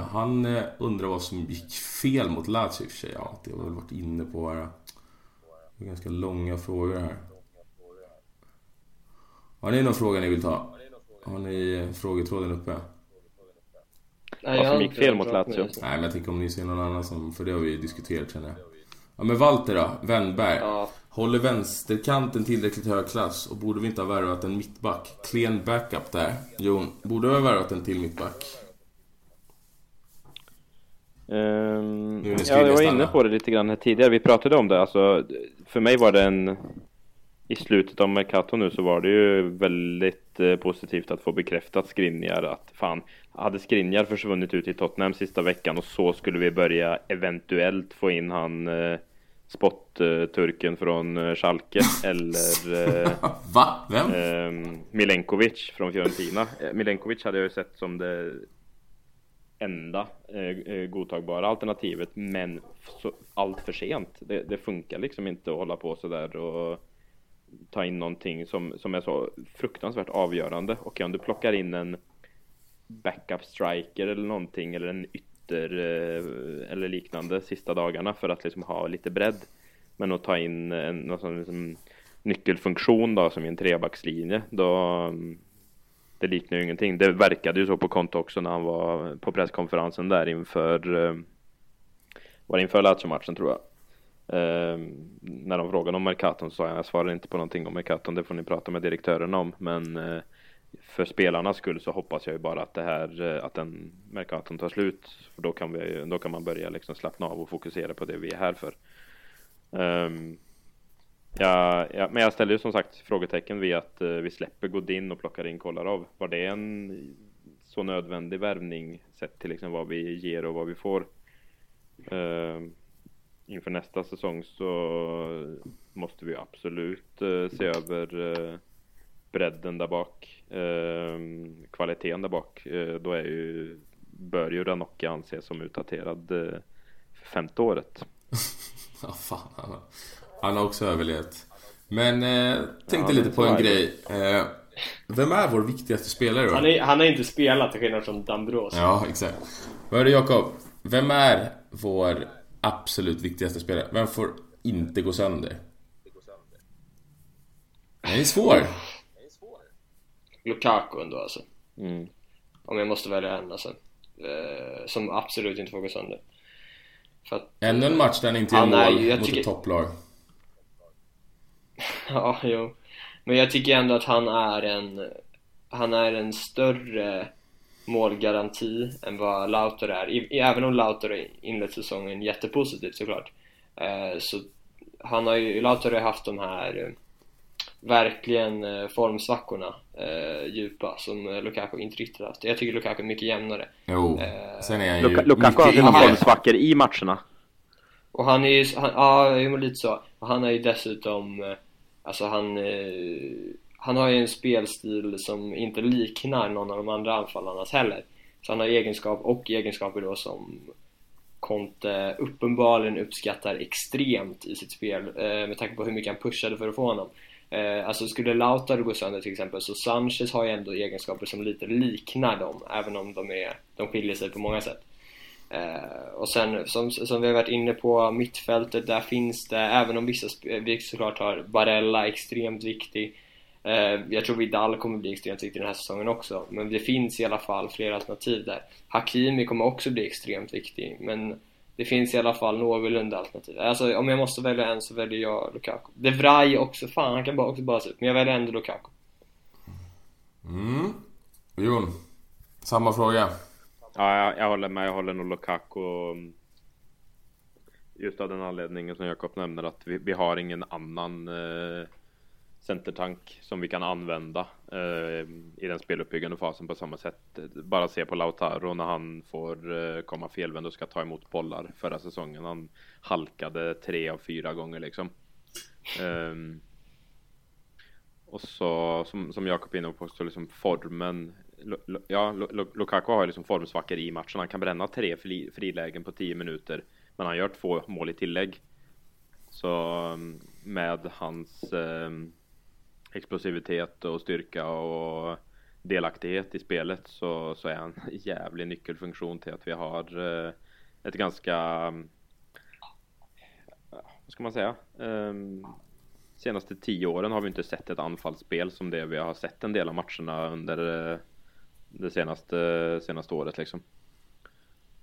han undrar vad som gick fel mot Lazio i och för sig. Ja, det har väl varit inne på våra... Ganska långa frågor här. Har ni någon fråga ni vill ta? Har ni frågetråden uppe? Nej, Vad som gick fel mot Lazio? Nej men jag tänker om ni ser någon annan som, för det har vi ju diskuterat känner jag. Ja men Walter då, Wennberg. Ja, Håller vänsterkanten tillräckligt hög klass och borde vi inte ha värvat en mittback? Klen backup där. Jon, borde vi ha värvat en till mittback? Det ja, jag var inne på det lite grann här tidigare. Vi pratade om det. Alltså, för mig var det en... I slutet av Mercato nu så var det ju väldigt eh, positivt att få bekräftat Skriniar att fan, hade Skriniar försvunnit ut i Tottenham sista veckan och så skulle vi börja eventuellt få in han eh, spot-turken från eh, Schalke [laughs] eller eh, Va? Vem? Ehm, Milenkovic från Fiorentina. Eh, Milenkovic hade jag ju sett som det enda eh, eh, godtagbara alternativet men så, allt för sent. Det, det funkar liksom inte att hålla på sådär och ta in någonting som, som är så fruktansvärt avgörande och om du plockar in en backup striker eller någonting eller en ytter eh, eller liknande sista dagarna för att liksom ha lite bredd men att ta in en någon sån liksom nyckelfunktion då som i en trebackslinje då mm, det liknar ju ingenting. Det verkade ju så på konto också när han var på presskonferensen där inför eh, var det inför Lazio-matchen tror jag. Eh, när de frågade om Mercaton så sa jag jag svarar inte på någonting om Mercaton, det får ni prata med direktörerna om. Men eh, för spelarnas skull så hoppas jag ju bara att det här, eh, att den Mercaton tar slut. För då kan, vi, då kan man börja liksom slappna av och fokusera på det vi är här för. Ehm, Ja, ja, men jag ställer ju som sagt frågetecken vid att eh, vi släpper Godin och plockar in Kolarov. Var det en så nödvändig värvning sett till liksom vad vi ger och vad vi får? Eh, inför nästa säsong så måste vi absolut eh, se över eh, bredden där bak. Eh, kvaliteten där bak. Då är ju, bör ju Ranocchi anses som utdaterad för femte året. [laughs] Ja, fan. han har- Han har också överlevt. Men eh, tänkte Ja, lite på en grej. Eh, vem är vår viktigaste spelare då? han, är, han har inte spelat till skillnad från Dambros. Ja, exakt. Vad är det Jakob? Vem är vår absolut viktigaste spelare? Vem får inte gå sönder? Den är svår. Lukaku ändå alltså. Mm. Om jag måste välja en alltså. Eh, som absolut inte får gå sönder. För att, Ännu en match där han inte gör är mål jag mot tycker- ett topplag. [laughs] ja, jo. Men jag tycker ändå att han är en, han är en större målgaranti än vad Lautaro är. Även om Lautaro inlett säsongen jättepositivt såklart. Eh, så han har ju, Lautaro har haft de här eh, verkligen eh, formsvackorna eh, djupa som eh, Lukaku inte riktigt haft. Jag tycker Lukaku är mycket jämnare. Jo. Eh, Sen är han ju Luka, Lukaku har sina formsvackor i matcherna. Och han är ju, han, ja, lite så. Och han är ju dessutom, alltså han, eh, han har ju en spelstil som inte liknar någon av de andra anfallarnas heller. Så han har egenskap och egenskaper då som Conte uppenbarligen uppskattar extremt i sitt spel eh, med tanke på hur mycket han pushade för att få honom. Eh, alltså skulle Lautaro gå sönder till exempel så Sanchez har ju ändå egenskaper som lite liknar dem även om de, är, de skiljer sig på många sätt. Eh, och sen som, som vi har varit inne på mittfältet, där finns det, även om vissa, vi såklart har Barella extremt viktig jag tror Vidal kommer bli extremt viktig den här säsongen också Men det finns i alla fall flera alternativ där Hakimi kommer också bli extremt viktig men det finns i alla fall någorlunda alternativ Alltså om jag måste välja en så väljer jag Lukaku De Vrij också, fan han kan bara, också bara se ut Men jag väljer ändå Lukaku Mm. Jon. Samma fråga. Ja, jag, jag håller med. Jag håller nog Lukaku. mm, Just av den anledningen som Jakob nämner att vi, vi har ingen annan eh, centertank som vi kan använda eh, i den speluppbyggande fasen på samma sätt. Bara se på Lautaro när han får eh, komma felvänd och ska ta emot bollar förra säsongen. Han halkade tre av fyra gånger liksom. Eh, och så som, som Jakob inne på så liksom formen. Lo, lo, Ja, lo, Lukaku har liksom formsvackor i matchen. Han kan bränna tre fri, frilägen på tio minuter. Men han gör två mål i tillägg. Så mm, med hans eh, explosivitet och styrka och delaktighet i spelet så, så är han en jävlig nyckelfunktion till att vi har eh, ett ganska vad ska man säga? Ehm, senaste tio åren har vi inte sett ett anfallsspel som det vi har sett en del av matcherna under eh, det senaste, senaste året liksom.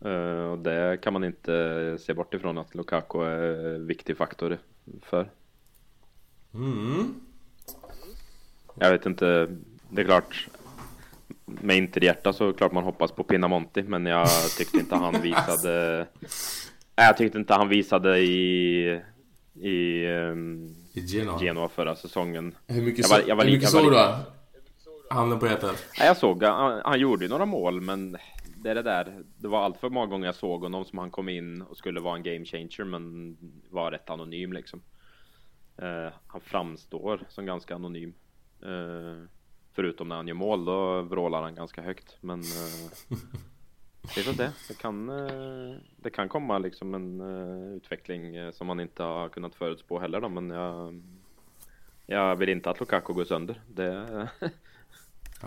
Eh, och det kan man inte se bort ifrån att Lukaku är en viktig faktor för. Mm. Jag vet inte, det är klart med Inter-hjärta så klart man hoppas på Pinamonti men jag tyckte inte han [laughs] visade Jag tyckte inte han visade i i, um, I Genoa. Genoa förra säsongen. Hur mycket, Jag var- jag var hur mycket såg du? Handen på hjärtat. Nej, jag såg, han, han gjorde ju några mål men det är det där. Det var allt för många gånger jag såg honom som han kom in och skulle vara en game changer men var rätt anonym liksom. Eh, han framstår som ganska anonym. Eh, förutom när han gör mål, då vrålar han ganska högt. Men eh, vi får se. Det kan, eh, det kan komma liksom en eh, utveckling som man inte har kunnat förutspå heller då, men jag, jag vill inte att Lukaku går sönder. Det,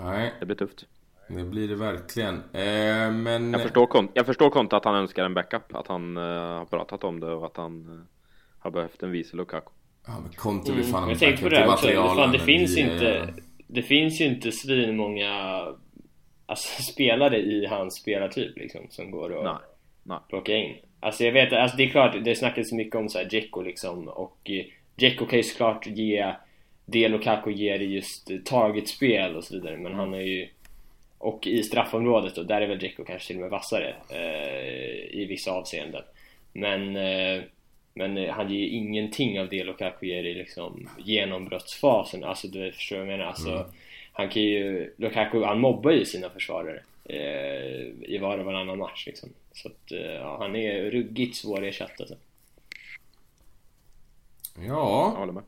Nej, det blir tufft. det blir det verkligen. Eh, men... Jag förstår, jag förstår att han önskar en backup, att han eh, har pratat om det och att han eh, har behövt en vice Lukaku. Ja, men Conte blir fan Mm, jag tänkte på det till också, materialen, fan, det finns vi inte Det finns ju inte svinmånga Alltså [laughs] spelare i hans spelartyp liksom som går att Nej, nej. plocka in. Alltså jag vet, alltså det är klart, det snackas mycket om så här Dzeko liksom och eh, Dzeko kan ju såklart ge det Lukaku ger i just eh, targetspel och så vidare men han är ju och i straffområdet då, där är väl Dzeko kanske till och med vassare eh, i vissa avseenden. Men eh, men eh, han ger ju ingenting av det Lukaku ger i liksom genombrottsfasen, alltså du förstår vad jag menar? Alltså, Han kan ju, Lukaku han mobbar ju sina försvarare eh, i var och varannan match liksom. Så att, eh, han är ruggigt svår att ersätta alltså. Jag Ja, håller med.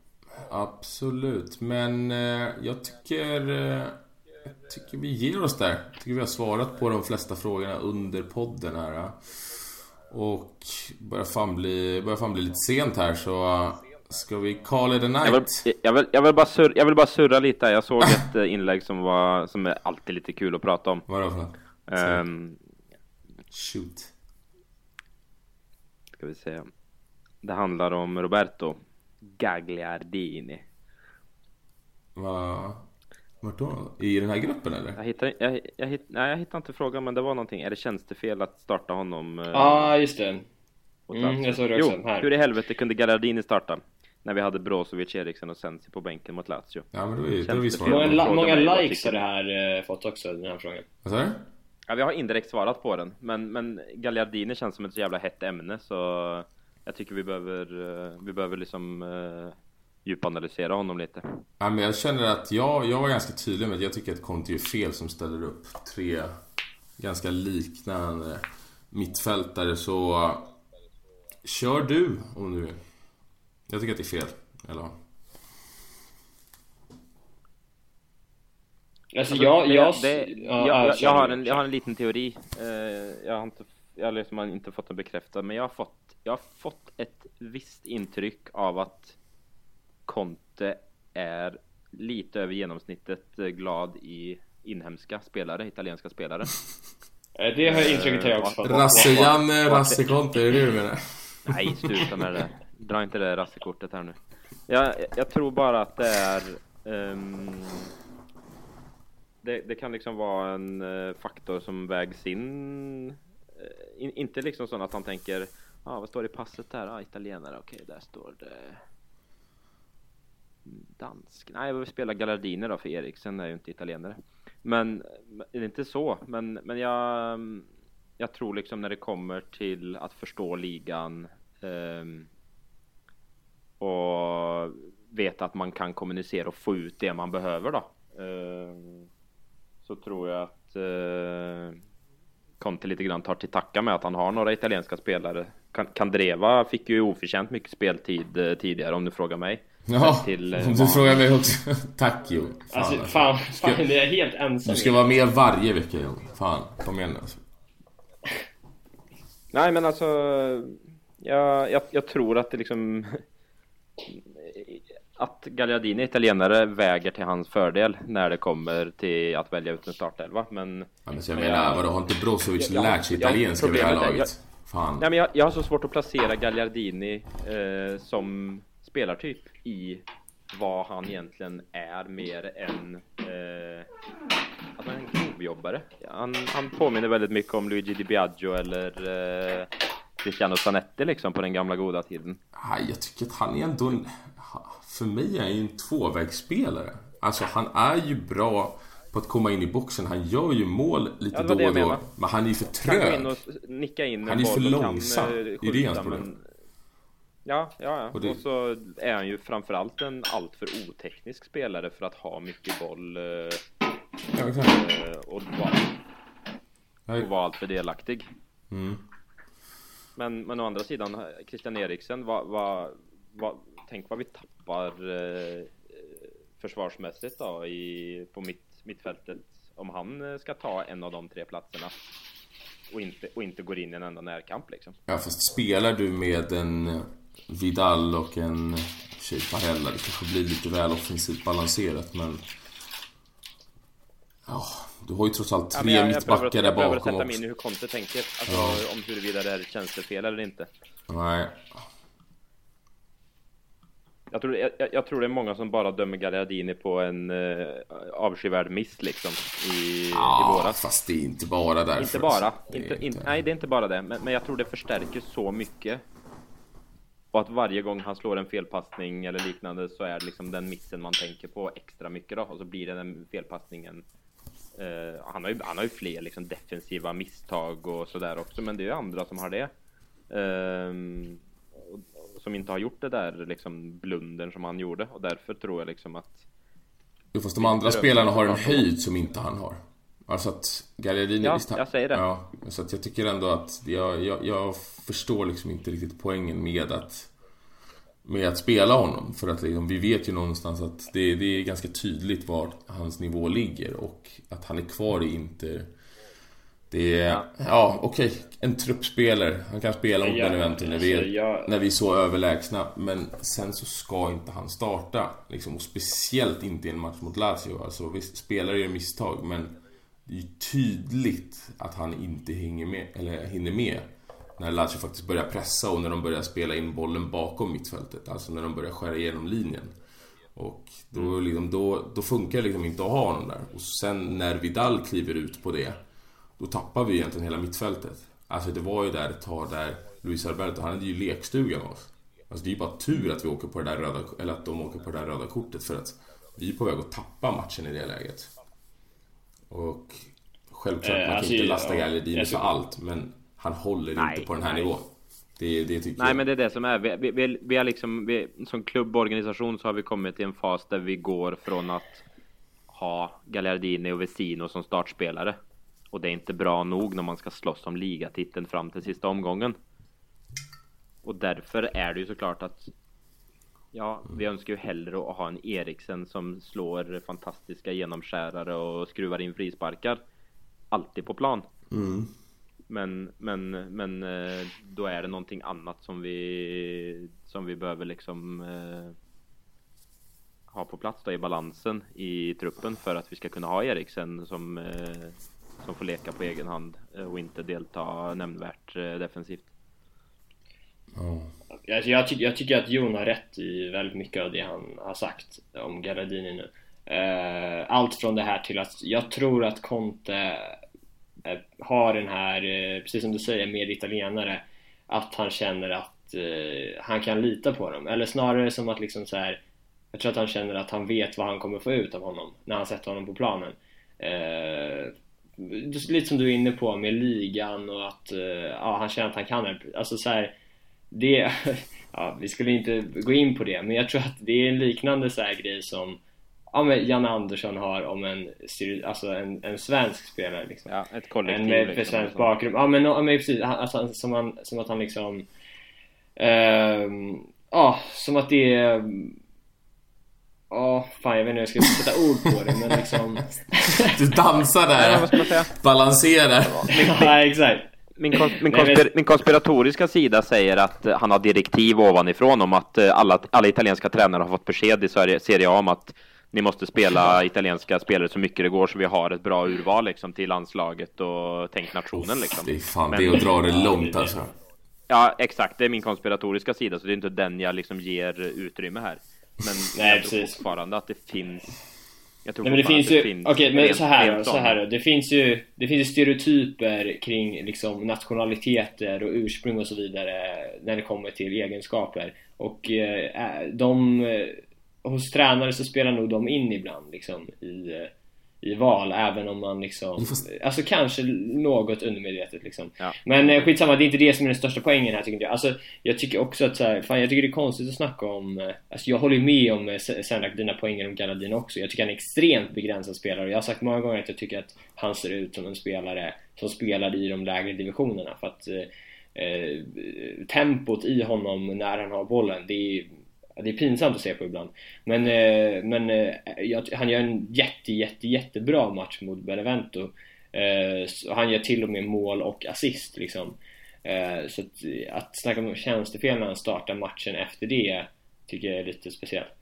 absolut. Men eh, jag tycker... Eh, jag tycker vi ger oss där. Jag tycker vi har svarat på de flesta frågorna under podden här. Och börjar fan bli, börjar fan bli lite sent här så... eh, Ska vi call it a Jag vill, night? jag, vill, jag, vill bara surra, jag vill bara surra lite. Jag såg ett eh, inlägg som var som är alltid lite kul att prata om. Vadå för något? Ehm, Shoot. ska vi se. Det handlar om Roberto Gagliardini. Va... Vart då? I den här gruppen eller? Jag hittar, jag, jag, hitt, nej, jag hittar inte frågan men det var någonting. Är det tjänstefel att starta honom? eh, Ja, ah, just det. Mm, jag såg det också. Jo, Här. hur i helvete kunde Gallardini starta? När vi hade Brozovic, Eriksen och Sensi på bänken mot Lazio. Ja men då är, då är vi Tjänstefel. svarade. Många, många likes har det här eh, fått också, den här frågan. Vad sa du? Ja, vi har indirekt svarat på den, men, men Gagliardini känns som ett så jävla hett ämne så jag tycker vi behöver, eh, vi behöver liksom uh, djupanalysera honom lite. Ja, men jag känner att jag, jag var ganska tydlig med att jag tycker att Conte gör fel som ställer upp tre ganska liknande mittfältare så kör du om du vill. Jag tycker att det är fel. Eller? Alltså, Alltså, jag... jag, jag, har en, jag har en liten teori. Eh, jag har inte, jag har liksom inte fått den bekräftad, men jag har fått, jag har fått ett visst intryck av att Conte är lite över genomsnittet eh, glad i inhemska spelare, italienska spelare. [laughs] Eh, Det har intrycket jag också fått. Rasse-Janne, Rasse-Conte, är det det du menar? [laughs] Nej, sluta med det. Dra inte det rassekortet här nu. Jag, jag tror bara att det är... ehm, det, det kan liksom vara en eh, faktor som vägs in. in inte liksom så att han tänker, ah, vad står det i passet där? Ah, italienare, okej, där står det dansk. Nej, jag vill spela Gallardini då för Eriksen är ju inte italienare. Men det är inte så. Men, men jag, jag tror liksom när det kommer till att förstå ligan ehm, och veta att man kan kommunicera och få ut det man behöver då. ehm, så tror jag att eh, Conte lite grann tar till tacka med att han har några italienska spelare. Kandreva fick ju oförtjänt mycket speltid eh, tidigare om du frågar mig. Ja, Till, eh, om du frågar mig också. [laughs] Tack Jo. Fan, Alltså, alltså. fan, Ska- fan, det är helt ensam. Du ska vara med varje vecka Jo. Fan, kom igen. Alltså. Nej men alltså jag, jag, jag tror att det liksom [laughs] Att Gagliardini italienare väger till hans fördel när det kommer till att välja ut en startelva men Ja, men så jag Men menar, jag- vadå, har inte Brozovic jag- lärt sig jag- italienska vid det här laget? Fan. Nej men jag, jag har så svårt att placera Gagliardini eh, som spelartyp i vad han egentligen är mer än eh, att han är en grovjobbare. Han, han påminner väldigt mycket om Luigi Di Biagio eller eh, Cristiano Zanetti liksom på den gamla goda tiden. Nej, jag tycker att han är ändå en... För mig är han ju en tvåvägsspelare. Alltså han är ju bra på att komma in i boxen. Han gör ju mål lite Ja, då och då. Men han är ju för Kan gå in trög. och nicka in Han är för långsam. Kan, eh, Det är det hans problem. Ja, ja, ja. Och Och, det- så är han ju framförallt en alltför oteknisk spelare för att ha mycket boll eh, Ja, exakt. eh, och vara, Nej. och vara alltför delaktig. Mm. Men, men å andra sidan, Christian Eriksen, vad, vad, vad, tänk vad vi tappar eh, försvarsmässigt då i, på mitt, mittfältet om han eh, ska ta en av de tre platserna och inte, och inte går in i en enda närkamp liksom. Ja, fast spelar du med en Vidal och en tjej Barella, det kanske blir lite väl offensivt balanserat, men... Ja, du har ju trots allt Ja, tre jag, jag mittbackar där jag behöver bakom sätta mig också. in i hur Conte tänker, alltså Ja. om huruvida det är ett tjänstefel eller inte. Nej. Jag tror, jag, jag tror det är många som bara dömer Gagliardini på en uh, avskyvärd miss liksom i, i Ja, våras. fast det är inte bara därför. Inte bara. är Inte, inte, nej, det är inte bara det. Men, men jag tror det förstärker så mycket. Och att varje gång han slår en felpassning eller liknande så är det liksom den missen man tänker på extra mycket då. Och så blir det den felpassningen. Eh, han, har ju, han har ju fler liksom defensiva misstag och sådär också. Men det är ju andra som har det. Och som inte har gjort det där liksom blundern som han gjorde. Och därför tror jag liksom att Jo, fast de andra spelarna har en höjd som inte han har. Alltså att Galliardini... Ja, visst, jag säger det. Ja, så att jag tycker ändå att jag, jag, jag förstår liksom inte riktigt poängen med att med att spela honom. För att liksom, vi vet ju någonstans att det, det är ganska tydligt var hans nivå ligger och att han är kvar i Inter. Det är, ja, okej, en truppspelare. Han kan spela mot Ja, Benevento när, vi alltså, är, när vi är så överlägsna. Men sen så ska inte han starta. Liksom, och speciellt inte i en match mot Lazio. Alltså, visst, spelare gör misstag, men det är ju tydligt att han inte hänger med, eller hinner med. När Lazio faktiskt börjar pressa och när de börjar spela in bollen bakom mittfältet. Alltså när de börjar skära igenom linjen. Och då, liksom, då, då funkar det liksom inte att ha honom där. Och sen när Vidal kliver ut på det, då tappar vi egentligen hela mittfältet. Alltså det var ju där ett tag där Luis Alberto, han hade ju lekstugan med oss. Alltså det är ju bara tur att vi åker på det där röda, eller att de åker på det där röda kortet för att vi är på väg att tappa matchen i det läget. Och självklart, Eh, man kan alltså, inte lasta Galliardini för allt, men han håller Nej, inte på den här nej. nivån. Det, det tycker Nej jag. men det är det som är, vi, vi, vi, vi har liksom, vi, som klubborganisation så har vi kommit till en fas där vi går från att ha Gagliardini och Vesino som startspelare. Och det är inte bra nog när man ska slåss om ligatiteln fram till sista omgången. Och därför är det ju såklart att Ja, vi önskar ju hellre att ha en Eriksen som slår fantastiska genomskärare och skruvar in frisparkar. Alltid på plan. Mm. Men, men, men eh, då är det någonting annat som vi som vi behöver liksom eh, ha på plats då i balansen i truppen för att vi ska kunna ha Eriksen som eh, som får leka på egen hand eh, och inte delta nämnvärt eh, defensivt. Ja. Alltså jag, ty jag tycker att Jon har rätt i väldigt mycket av det han har sagt om Galladini nu. Uh, allt från det här till att jag tror att Conte uh, har den här, uh, precis som du säger, med italienare, att han känner att han kan lita på dem. Eller snarare som att liksom så här. Jag tror att han känner att han vet vad han kommer få ut av honom när han sätter honom på planen. Lite som du är inne på med ligan och att ja, han känner att han kan det. Alltså så här, det, [laughs] ja, vi skulle inte gå in på det, men jag tror att det är en liknande så här grej som ja, men Janne Andersson har om en, alltså en, en svensk spelare liksom. Ja, ett kollektiv. En med liksom, svensk liksom. bakgrund. Ja men, ja, men precis, Han- alltså, som, han, som att han liksom ehm, Ja, som att det är Ja, fan jag vet inte hur jag ska sätta ord på det men liksom [laughs] Du dansar där, ska man säga? balanserar. Ja exakt Min, kons min, konspir min konspiratoriska sida säger att eh, han har direktiv ovanifrån om att eh, alla, alla italienska tränare har fått besked i Serie Serie A om att ni måste spela italienska spelare så mycket det går så vi har ett bra urval liksom till landslaget och tänk nationen liksom. Det är fan, Men- det är att dra det långt alltså. Ja, exakt. Det är min konspiratoriska sida, så det är inte den jag liksom ger utrymme här. Men Nej, jag tror precis. fortfarande att det finns jag tror Nej men det finns ju, okej men så här så här. Det finns ju, det finns ju stereotyper kring liksom nationaliteter och ursprung och så vidare när det kommer till egenskaper. Och eh, de, hos tränare så spelar nog de in ibland liksom i, eh, i val även om man liksom, alltså kanske något undermedvetet liksom. Ja. Men eh, skitsamma, det är inte det som är den största poängen här tycker jag. Alltså jag tycker också att så här, fan jag tycker det är konstigt att snacka om, eh, alltså jag håller ju med om eh, Sendak, dina poänger om Galadin också. Jag tycker han är extremt begränsad spelare och jag har sagt många gånger att jag tycker att han ser ut som en spelare som spelar i de lägre divisionerna för att eh, eh, tempot i honom när han har bollen, det är det är pinsamt att se på ibland. Men, eh, men eh, jag, han gör en jätte, jätte, jättebra match mot Benevento. Eh, så han gör till och med mål och assist liksom. Eh, så att, att snacka om tjänstefel när han startar matchen efter det tycker jag är lite speciellt.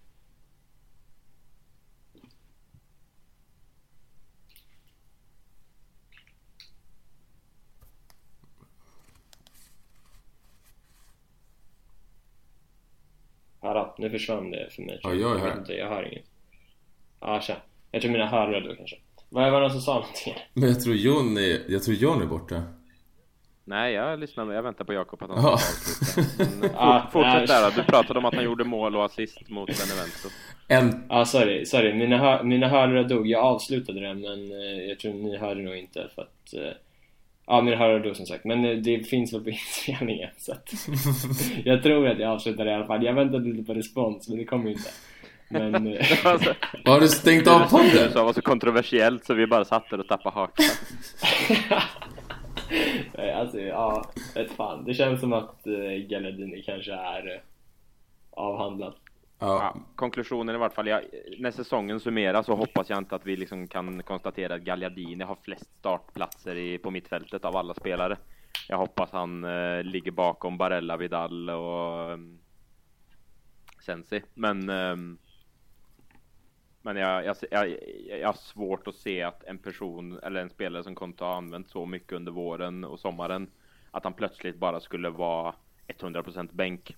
Nu försvann det för mig. Ja, jag är här. inte, jag hör inget. Ja, tja. Jag tror mina hörlurar då kanske. Vad var det någon som sa någonting? Men jag tror John är, jag tror John är borta. Nej, jag lyssnar, jag väntar på Jakob att han ska avsluta. [laughs] Ja, fort, fortsätt där. Du pratade om att han gjorde mål och assist mot Benevento. En, Ja, sorry, sorry. Mina, hör, mina hörlurar dog. Jag avslutade den, men eh, jag tror ni hörde nog inte för att... Eh, ja, mina hörlurar dog som sagt. Men eh, det finns väl på [laughs] inspelningen, så att... [laughs] jag tror att jag avslutade i alla fall. Jag väntade lite på respons, men det kom ju inte. Men... [laughs] Eh, Alltså, har du stängt av det podden? sa var så kontroversiellt så vi bara satt där och tappade hakan. Nej, alltså, ja, vet fan. Det känns som att eh, Galladini kanske är eh, avhandlad. Ja. Ja, konklusionen i vart fall, jag, när säsongen summeras så hoppas jag inte att vi liksom kan konstatera att Gagliardini har flest startplatser i, på mittfältet av alla spelare. Jag hoppas han eh, ligger bakom Barella, Vidal och um, Sensi. Men, ehm, men jag, jag, jag, jag har svårt att se att en person eller en spelare som Konto har använt så mycket under våren och sommaren att han plötsligt bara skulle vara 100% bänk.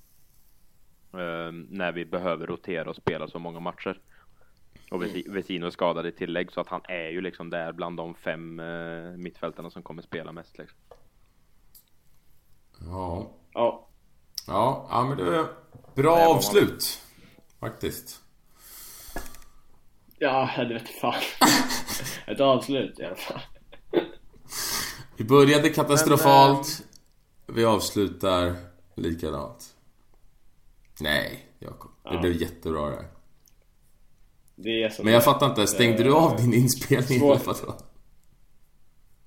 Eh, när vi behöver rotera och spela så många matcher. Och Vesi- Vesino är skadad i tillägg så att han är ju liksom där bland de fem uh, mittfältarna som kommer spela mest. Liksom. Ja. Ja, Ja, ja men det är bra man- avslut. Faktiskt. ja det vet fan. [laughs] Ett avslut i alla fall. Vi började katastrofalt. Vi avslutar likadant. Nej, Jakob. Det Ja. blev jättebra det här. Det är som Men jag fattar inte, stängde du av din inspelning Svårt.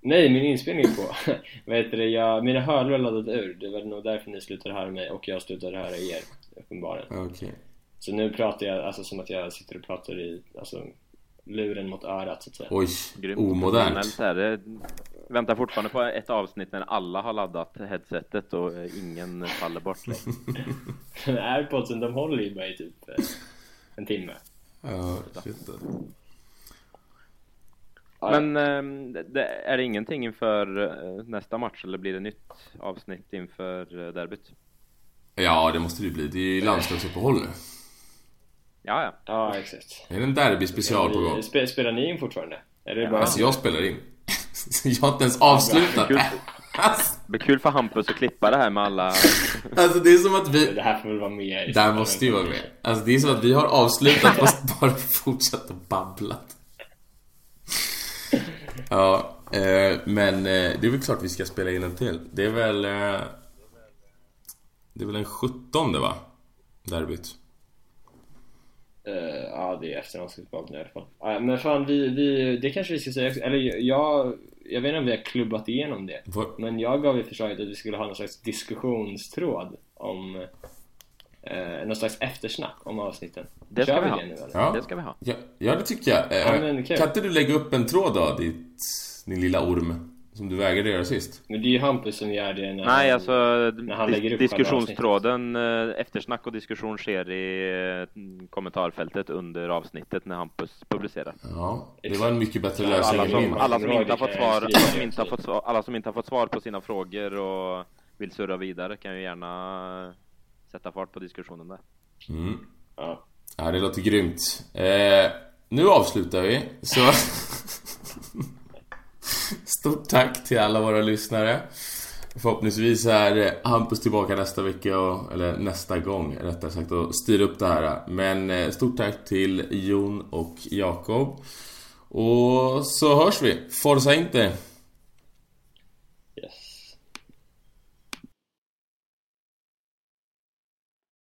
Nej, min inspelning är på. [laughs] Vad heter det? Jag, mina hörlurar laddade ur. Det var nog därför ni slutade höra mig och jag slutade höra er. Uppenbarligen. Okej. Så nu pratar jag alltså som att jag sitter och pratar i alltså, luren mot örat så att säga. Oj, Grymt. omodernt. Här. Väntar fortfarande på ett avsnitt när alla har laddat headsetet och ingen faller bort. [laughs] Airpodsen de håller ju bara i typ eh, en timme. Ja, shit. Men ehm, är det ingenting inför eh, nästa match eller blir det nytt avsnitt inför eh, derbyt? Ja, det måste det ju bli. Det är ju landslagsuppehåll nu. Ja, ja. Ja, exakt. Det är en derby-special på gång. Spe, spelar ni in fortfarande? Är det bara... Alltså jag spelar in. [laughs] jag har inte ens avslutat. [laughs] Kul. Alltså, Det blir kul för Hampus att klippa det här med alla... alltså det är som att vi... Det här får väl vara med Det här måste ju vara med. Alltså det är som att vi har avslutat fast [laughs] bara fortsatt att babbla. Ja, eh, men eh, det är väl klart vi ska spela in en till. Det är väl... Eh, det är väl den 17 va? Derbyt. Eh, ja, det är efterhandskunskap nu i alla fall. Ja, men fan, vi, vi, det kanske vi ska säga också. Eller jag, jag vet inte om vi har klubbat igenom det. Vad- Men jag gav ju förslaget att vi skulle ha någon slags diskussionstråd om eh, någon slags eftersnack om avsnitten. Det ska Kör vi ha. det nu eller? Ja. Det ska vi ha. Ja, ja det tycker jag. Eh, Ja, kan inte du lägga upp en tråd då, ditt, din lilla orm? Som du vägrade göra sist. Men det är ju Hampus som gör det när Nej, han, alltså han lägger dis- upp diskussionstråden, eh, eftersnack och diskussion sker i eh, kommentarfältet under avsnittet när Hampus publicerar. Ja, det var en mycket bättre lösning Alla som, alla, som inte har fått svar, alla, som inte har fått svar, alla som inte har fått svar på sina frågor och vill surra vidare kan ju gärna sätta fart på diskussionen där. Mm. Ja. Ja, det låter grymt. Eh, nu avslutar vi. Så... [laughs] [laughs] Stort tack till alla våra lyssnare. Förhoppningsvis är Hampus tillbaka nästa vecka, och, eller nästa gång rättare sagt, och styr upp det här. Men eh, stort tack till Jon och Jakob. Och så hörs vi. Forza inte!